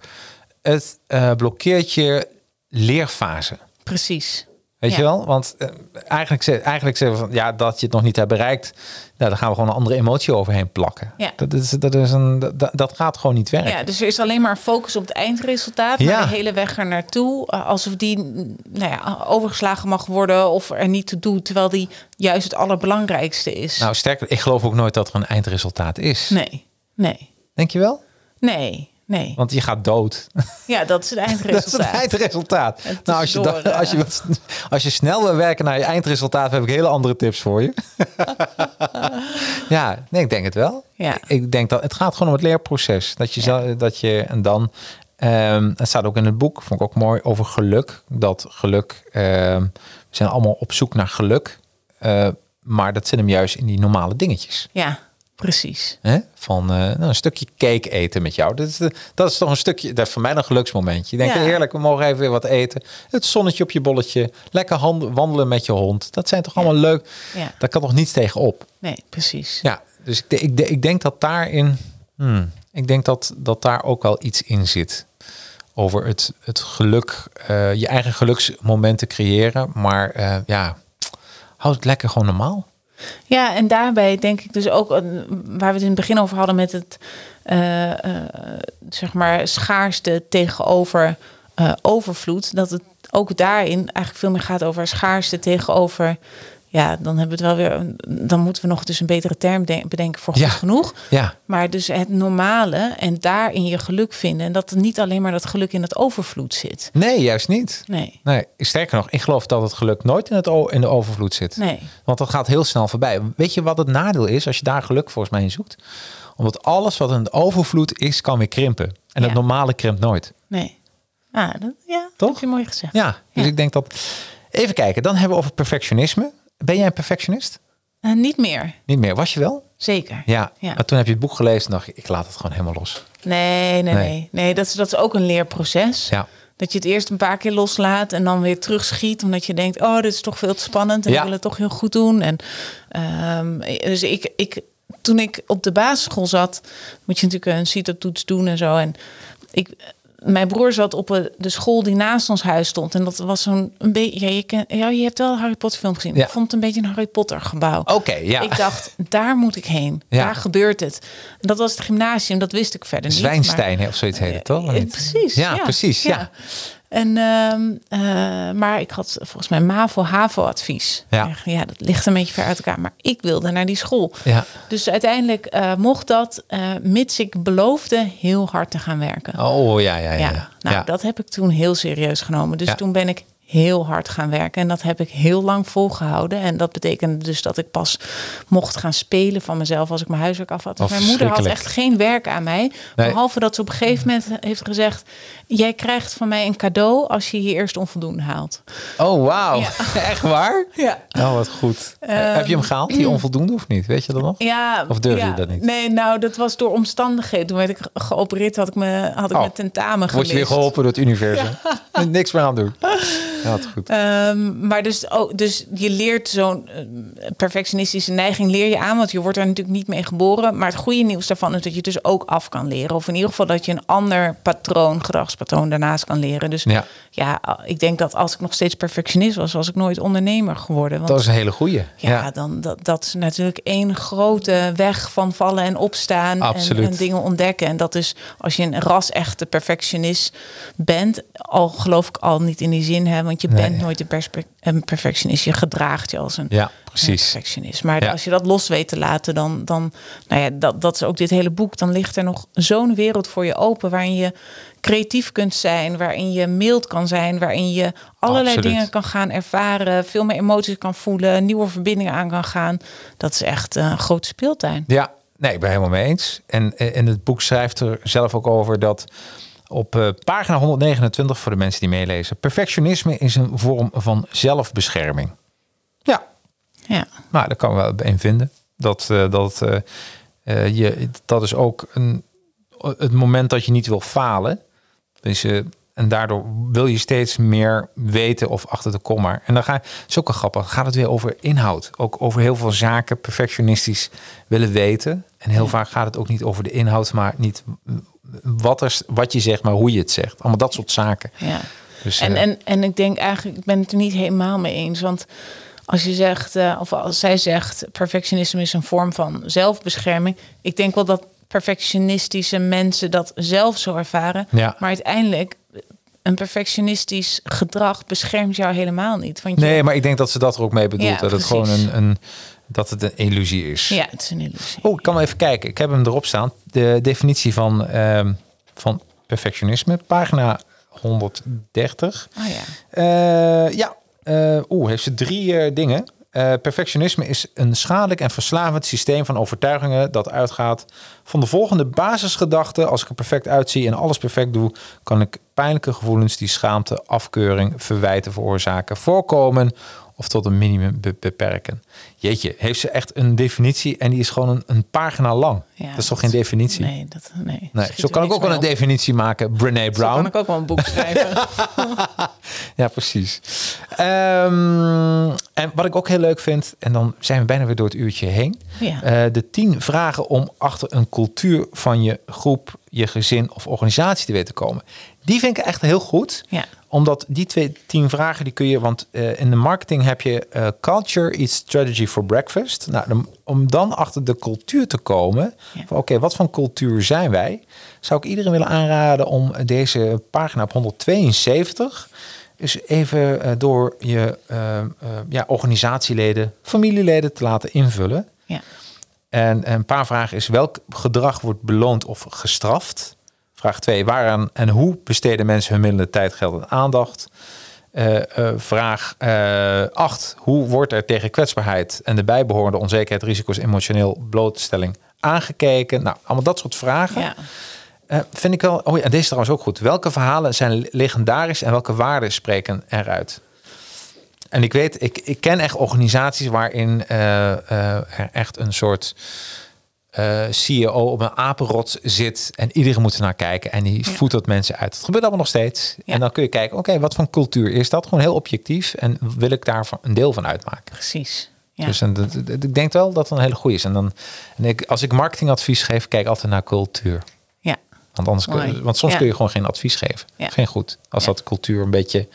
het eh, blokkeert je leerfase.
Precies.
Weet
Ja.
je wel? Want eh, eigenlijk, eigenlijk zeggen we van ja, dat je het nog niet hebt bereikt. Nou, dan gaan we gewoon een andere emotie overheen plakken.
Ja.
Dat, is, dat, is een, dat, dat gaat gewoon niet werken.
Ja, dus er is alleen maar focus op het eindresultaat.
Ja.
Maar de hele weg er naartoe, eh, alsof die nou ja, overgeslagen mag worden of er niet toe doet, terwijl die juist het allerbelangrijkste is.
Nou, sterker, ik geloof ook nooit dat er een eindresultaat is.
nee, nee,
Denk je wel?
nee, nee.
Want je gaat dood.
Ja, dat is het [laughs]
Dat is
eindresultaat.
het eindresultaat. Nou, als je, dan- als, je
eh,
als je snel wil werken naar je eindresultaat, heb ik hele andere tips voor je. [laughs] ja, nee, ik denk het wel.
Ja.
Ik denk dat het gaat gewoon om het leerproces. Dat je, dat je en dan. ehm het staat ook in het boek, vond ik ook mooi, over geluk. Dat geluk, ehm, we zijn allemaal op zoek naar geluk. eh, maar dat zit hem juist in die normale dingetjes.
Ja, precies.
Hè? Van eh, nou, een stukje cake eten met jou. Dat is, de- dat is toch een stukje, dat is voor mij een geluksmomentje. Je denkt,
Ja.
heerlijk, we mogen even weer wat eten. Het zonnetje op je bolletje. Lekker wandelen met je hond. Dat zijn toch allemaal leuk.
Ja.
Daar kan toch niets tegen
Nee, precies.
Ja, dus ik, ik, ik denk dat daarin, hmm, ik denk dat, dat daar ook wel iets in zit. Over het, het geluk, eh, je eigen geluksmomenten creëren. Maar eh, ja, houd het lekker gewoon normaal.
Ja, en daarbij denk ik dus ook, eh, waar we het in het begin over hadden met het, eh, eh, zeg maar, schaarste tegenover overvloed, dat het ook daarin eigenlijk veel meer gaat over schaarste tegenover, ja, dan hebben we het wel weer, dan moeten we nog dus een betere term de- bedenken voor goed
Ja.
genoeg.
Ja,
Maar dus het normale en daarin je geluk vinden en dat niet alleen maar dat geluk in het overvloed zit.
nee, juist niet.
Nee,
Nee, sterker nog, ik geloof dat het geluk nooit in, het in de overvloed zit.
nee.
Want dat gaat heel snel voorbij. Weet je wat het nadeel is als je daar geluk volgens mij in zoekt? Omdat alles wat in de overvloed is, kan weer krimpen. En het normale krimpt nooit.
Nee. Ah, dat, ja,
Toch?
heb je mooi gezegd.
Ja, dus
Ja.
ik denk dat... Even kijken, dan hebben we over perfectionisme. Ben jij een perfectionist?
Eh, niet meer,
Niet meer. Was je wel?
zeker.
Ja.
Ja.
Maar toen heb je het boek gelezen en dacht ik laat het gewoon helemaal los.
Nee, nee,
Nee.
nee. Nee, dat, is, dat is ook een leerproces.
Ja.
Dat je het eerst een paar keer loslaat en dan weer terugschiet. Omdat je denkt, oh, dit is toch veel te spannend. En
Ja.
ik wil het toch heel goed doen. En, ehm, dus ik, ik, toen ik op de basisschool zat, moet je natuurlijk een CITO-toets doen en zo. En ik, mijn broer zat op de school die naast ons huis stond. En dat was zo'n een beetje. Ja, je, ken, ja, je hebt wel een Harry Potter film gezien.
Ja.
Ik vond het een beetje een Harry Potter gebouw.
Oké, ja.
Ik dacht, daar moet ik heen.
Ja.
Daar gebeurt het. Dat was het gymnasium, dat wist ik verder niet.
Zwijnstein of zoiets heet het, toch?
Eh,
niet?
Precies.
Ja, precies. Ja.
En, ehm, eh, maar ik had volgens mij MAVO-HAVO-advies.
Ja.
ja, dat ligt een beetje ver uit elkaar. Maar ik wilde naar die school.
Ja.
Dus uiteindelijk eh, mocht dat, eh, mits ik beloofde heel hard te gaan werken.
Oh, ja, ja, ja.
ja, nou, dat heb ik toen heel serieus genomen. Dus toen ben ik heel hard gaan werken. En dat heb ik heel lang volgehouden. En dat betekende dus dat ik pas mocht gaan spelen van mezelf als ik mijn huiswerk af had. Dus
Oh,
mijn moeder had echt geen werk aan mij.
Nee.
Behalve dat ze op een gegeven moment heeft gezegd... jij krijgt van mij een cadeau als je je eerst onvoldoende haalt.
Oh, wauw.
Ja. [laughs]
Echt waar?
Ja.
Oh, wat goed. Heb je hem gehaald, die onvoldoende, of niet? Weet je dat nog?
Ja,
Of durfde
ja.
je dat niet?
Nee, nou, dat was door omstandigheden. Toen werd ik ge- geopereerd, had ik me, had ik
Oh.
mijn tentamen
Word je weer
gemist.
geholpen door het universum? [laughs] Niks meer aan doen. [laughs] Ja, goed.
Ehm, maar dus, oh, dus je leert zo'n eh, perfectionistische neiging leer je aan, want je wordt er natuurlijk niet mee geboren. Maar het goede nieuws daarvan is dat je het dus ook af kan leren. Of in ieder geval dat je een ander patroon, gedragspatroon daarnaast kan leren. Dus
Ja.
ja, ik denk dat als ik nog steeds perfectionist was, was ik nooit ondernemer geworden. Want
Dat is een hele goeie.
ja, dan dat, dat is natuurlijk één grote weg van vallen en opstaan en,
Absoluut.
en dingen ontdekken. En dat is als je een ras-echte perfectionist bent, al geloof ik al niet in die zin, hè, want je
Nee.
bent nooit een, perfectionist. Je gedraagt je als een
Ja,
een
precies.
perfectionist. Maar
Ja.
als je dat los weet te laten, dan, dan nou ja, dat, dat is ook dit hele boek. Dan ligt er nog zo'n wereld voor je open waarin je creatief kunt zijn, waarin je mild kan zijn, waarin je allerlei
Absoluut.
dingen kan gaan ervaren, veel meer emoties kan voelen, nieuwe verbindingen aan kan gaan. Dat is echt een grote speeltuin.
Ja, nee, ik ben helemaal mee eens. En in het boek schrijft er zelf ook over dat op eh, pagina 129 voor de mensen die meelezen, perfectionisme is een vorm van zelfbescherming. Ja,
Ja,
nou, daar kan wel in vinden. Dat, eh, dat, eh, je, dat is ook een, het moment dat je niet wil falen. Dus, eh, en daardoor wil je steeds meer weten of achter de komma. En dan ga is ook wel grappig. Dan gaat het weer over inhoud. Ook over heel veel zaken perfectionistisch willen weten. En heel vaak gaat het ook niet over de inhoud, maar niet wat, er, wat je zegt, maar hoe je het zegt. Allemaal dat soort zaken.
ja.
Dus,
En,
eh,
en, en ik denk eigenlijk, ik ben het er niet helemaal mee eens. Want als je zegt, eh, of als zij zegt, perfectionisme is een vorm van zelfbescherming. Ik denk wel dat perfectionistische mensen dat zelf zo ervaren.
Ja.
Maar uiteindelijk, een perfectionistisch gedrag beschermt jou helemaal niet. Want je,
nee, maar ik denk dat ze dat er ook mee bedoelt.
Ja,
dat het gewoon een, een, dat het een illusie is.
Ja, het is een illusie.
Oh, ik kan wel even kijken. Ik heb hem erop staan. De definitie van, ehm, van perfectionisme, pagina 130.
Oh ja.
Eh, ja, eh oeh, heeft ze drie eh, dingen. Perfectionisme is een schadelijk en verslavend systeem van overtuigingen dat uitgaat van de volgende basisgedachte. Als ik er perfect uitzie en alles perfect doe, kan ik pijnlijke gevoelens die schaamte, afkeuring, verwijten veroorzaken, voorkomen of tot een minimum be- beperken. Jeetje, heeft ze echt een definitie en die is gewoon een, een pagina lang.
Ja,
dat is toch geen definitie?
Nee, dat, nee.
Nee, zo kan ik ook wel een definitie maken. Brené
Zo
Brown.
kan ik ook wel een boek schrijven. [laughs]
Ja, precies. Ehm, en wat ik ook heel leuk vind, en dan zijn we bijna weer door het uurtje heen.
Ja.
Eh, de tien vragen om achter een cultuur van je groep, je gezin of organisatie te weten te komen. Die vind ik echt heel goed.
Ja.
Omdat die twee tien vragen, die kun je, want eh, in de marketing heb je eh, culture eats strategy for breakfast. Nou, dan- om dan achter de cultuur te komen,
Ja.
van oké, wat voor cultuur zijn wij? Zou ik iedereen willen aanraden om deze pagina op 172 dus even eh, door je ja, organisatieleden, familieleden te laten invullen.
ja.
En een paar vragen is welk gedrag wordt beloond of gestraft? Vraag 2, waaraan en hoe besteden mensen hun middelen, tijd, geld en aandacht? Eh, eh, vraag 8, hoe wordt er tegen kwetsbaarheid en de bijbehorende onzekerheid, risico's, emotioneel blootstelling aangekeken? Nou, allemaal dat soort vragen.
ja.
Eh, vind ik wel. Oh ja, deze trouwens ook goed. Welke verhalen zijn legendarisch en welke waarden spreken eruit? En ik weet, ik, ik ken echt organisaties waarin eh, eh, er echt een soort eh, CEO op een apenrot zit en iedereen moet er naar kijken en die voedt dat mensen uit. Het gebeurt allemaal nog steeds.
Ja.
En dan kun je kijken, oké, wat voor cultuur is dat? Gewoon heel objectief en wil ik daar een deel van uitmaken?
Precies. Ja.
Dus en, dat- dat- ik denk wel dat het een hele goede is. En dan, en ik, als ik marketingadvies geef, kijk altijd naar cultuur.
ja.
Want, anders kun- want soms
Ja.
kun je gewoon geen advies geven.
Ja.
Geen goed. Als
Ja.
dat cultuur een beetje...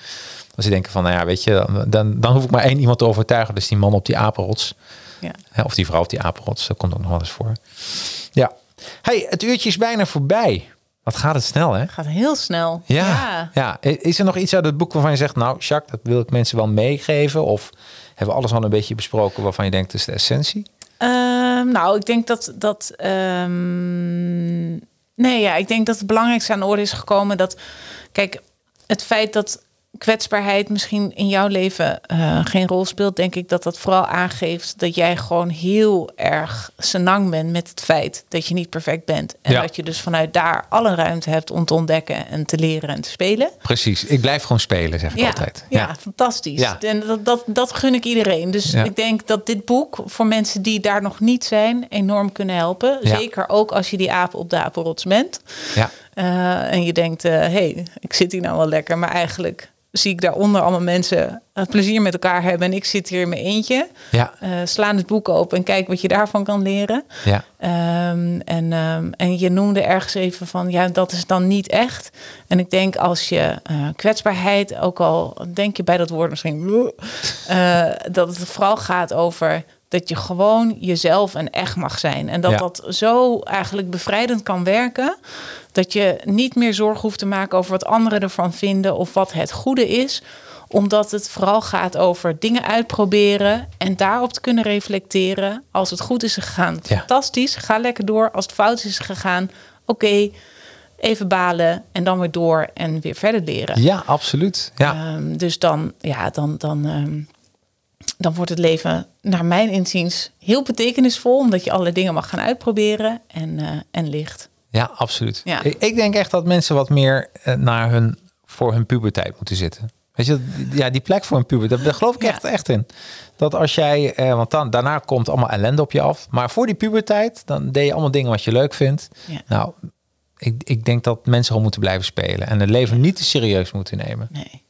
Als je denkt van, nou ja, weet je, dan, dan, dan hoef ik maar één iemand te overtuigen. Dus die man op die apenrots.
Ja.
Of die vrouw op die apenrots. Dat komt ook nog wel eens voor. Ja. hey, het uurtje is bijna voorbij. Wat gaat het snel, hè?
Gaat heel snel.
Ja, ja. Is er nog iets uit het boek waarvan je zegt, nou, Jacques, dat wil ik mensen wel meegeven? Of hebben we alles al een beetje besproken waarvan je denkt, dat is de essentie?
Ehm, nou, ik denk dat dat. ehm, nee, ja, ik denk dat het belangrijkste aan de orde is gekomen dat. Kijk, het feit dat kwetsbaarheid misschien in jouw leven eh, geen rol speelt, denk ik dat dat vooral aangeeft dat jij gewoon heel erg senang bent met het feit dat je niet perfect bent. En
Ja.
dat je dus vanuit daar alle ruimte hebt om te ontdekken en te leren en te spelen.
Precies. Ik blijf gewoon spelen, zeg ik
Ja,
altijd.
ja, fantastisch.
Ja.
En dat, dat, dat gun ik iedereen. Dus ik denk dat dit boek voor mensen die daar nog niet zijn enorm kunnen helpen. Zeker ook als je die aap op de apenrots bent.
Ja.
Eh, en je denkt, hé, hey, ik zit hier nou wel lekker. Maar eigenlijk zie ik daaronder allemaal mensen het plezier met elkaar hebben. En ik zit hier in mijn eentje.
Ja.
Eh, slaan het boek open en kijk wat je daarvan kan leren.
Ja.
Ehm, en, ehm, en je noemde ergens even van, ja, dat is dan niet echt. En ik denk als je eh, kwetsbaarheid, ook al denk je bij dat woord misschien, [laughs] eh, dat het vooral gaat over dat je gewoon jezelf en echt mag zijn. En dat
Ja.
dat zo eigenlijk bevrijdend kan werken, dat je niet meer zorg hoeft te maken over wat anderen ervan vinden of wat het goede is omdat het vooral gaat over dingen uitproberen en daarop te kunnen reflecteren. Als het goed is gegaan,
Ja.
fantastisch, ga lekker door. Als het fout is gegaan, oké, even balen en dan weer door en weer verder leren.
Ja, absoluut. Ja.
Ehm, dus dan, ja, dan, dan, ehm, dan wordt het leven naar mijn inziens heel betekenisvol, omdat je alle dingen mag gaan uitproberen en, eh, en licht.
Ja, absoluut.
Ja.
Ik, ik denk echt dat mensen wat meer eh, naar hun, voor hun puberteit moeten zitten. Weet je, ja, die plek voor een puber, daar, geloof ik
Ja.
echt, echt in. Dat als jij, eh, want dan, daarna komt allemaal ellende op je af. Maar voor die puberteit, dan deed je allemaal dingen wat je leuk vindt.
Ja.
Nou, ik, ik denk dat mensen gewoon moeten blijven spelen. En het leven niet te serieus moeten nemen.
Nee,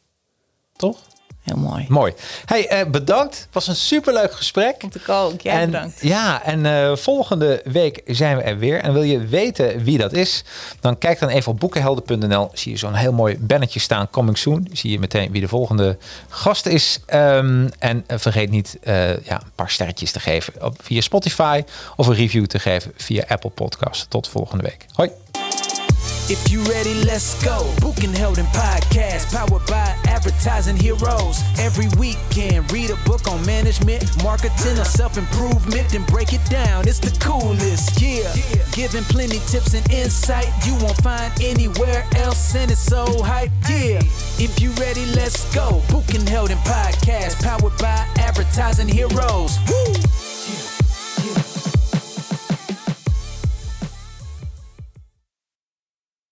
Toch?
Heel mooi.
Mooi. Hey, eh, bedankt. Het was een superleuk gesprek.
Vond ik ook. Jij
en,
bedankt.
Ja, en eh, volgende week zijn we er weer. En wil je weten wie dat is? Dan kijk dan even op boekenhelden.nl. Zie je zo'n heel mooi bannetje staan. Coming soon. Zie je meteen wie de volgende gast is. Ehm, en eh, vergeet niet ja, een paar sterretjes te geven op, via Spotify. Of een review te geven via Apple Podcast. Tot volgende week. Hoi.
If you ready, let's go. Book and Held in Podcast, powered by Advertising Heroes. Every weekend, read a book on management, marketing, or self improvement, then break it down. It's the coolest, yeah. Giving plenty tips and insight you won't find anywhere else, and it's so hype, yeah. If you ready, let's go. Book and Held in Podcast, powered by Advertising Heroes. Woo!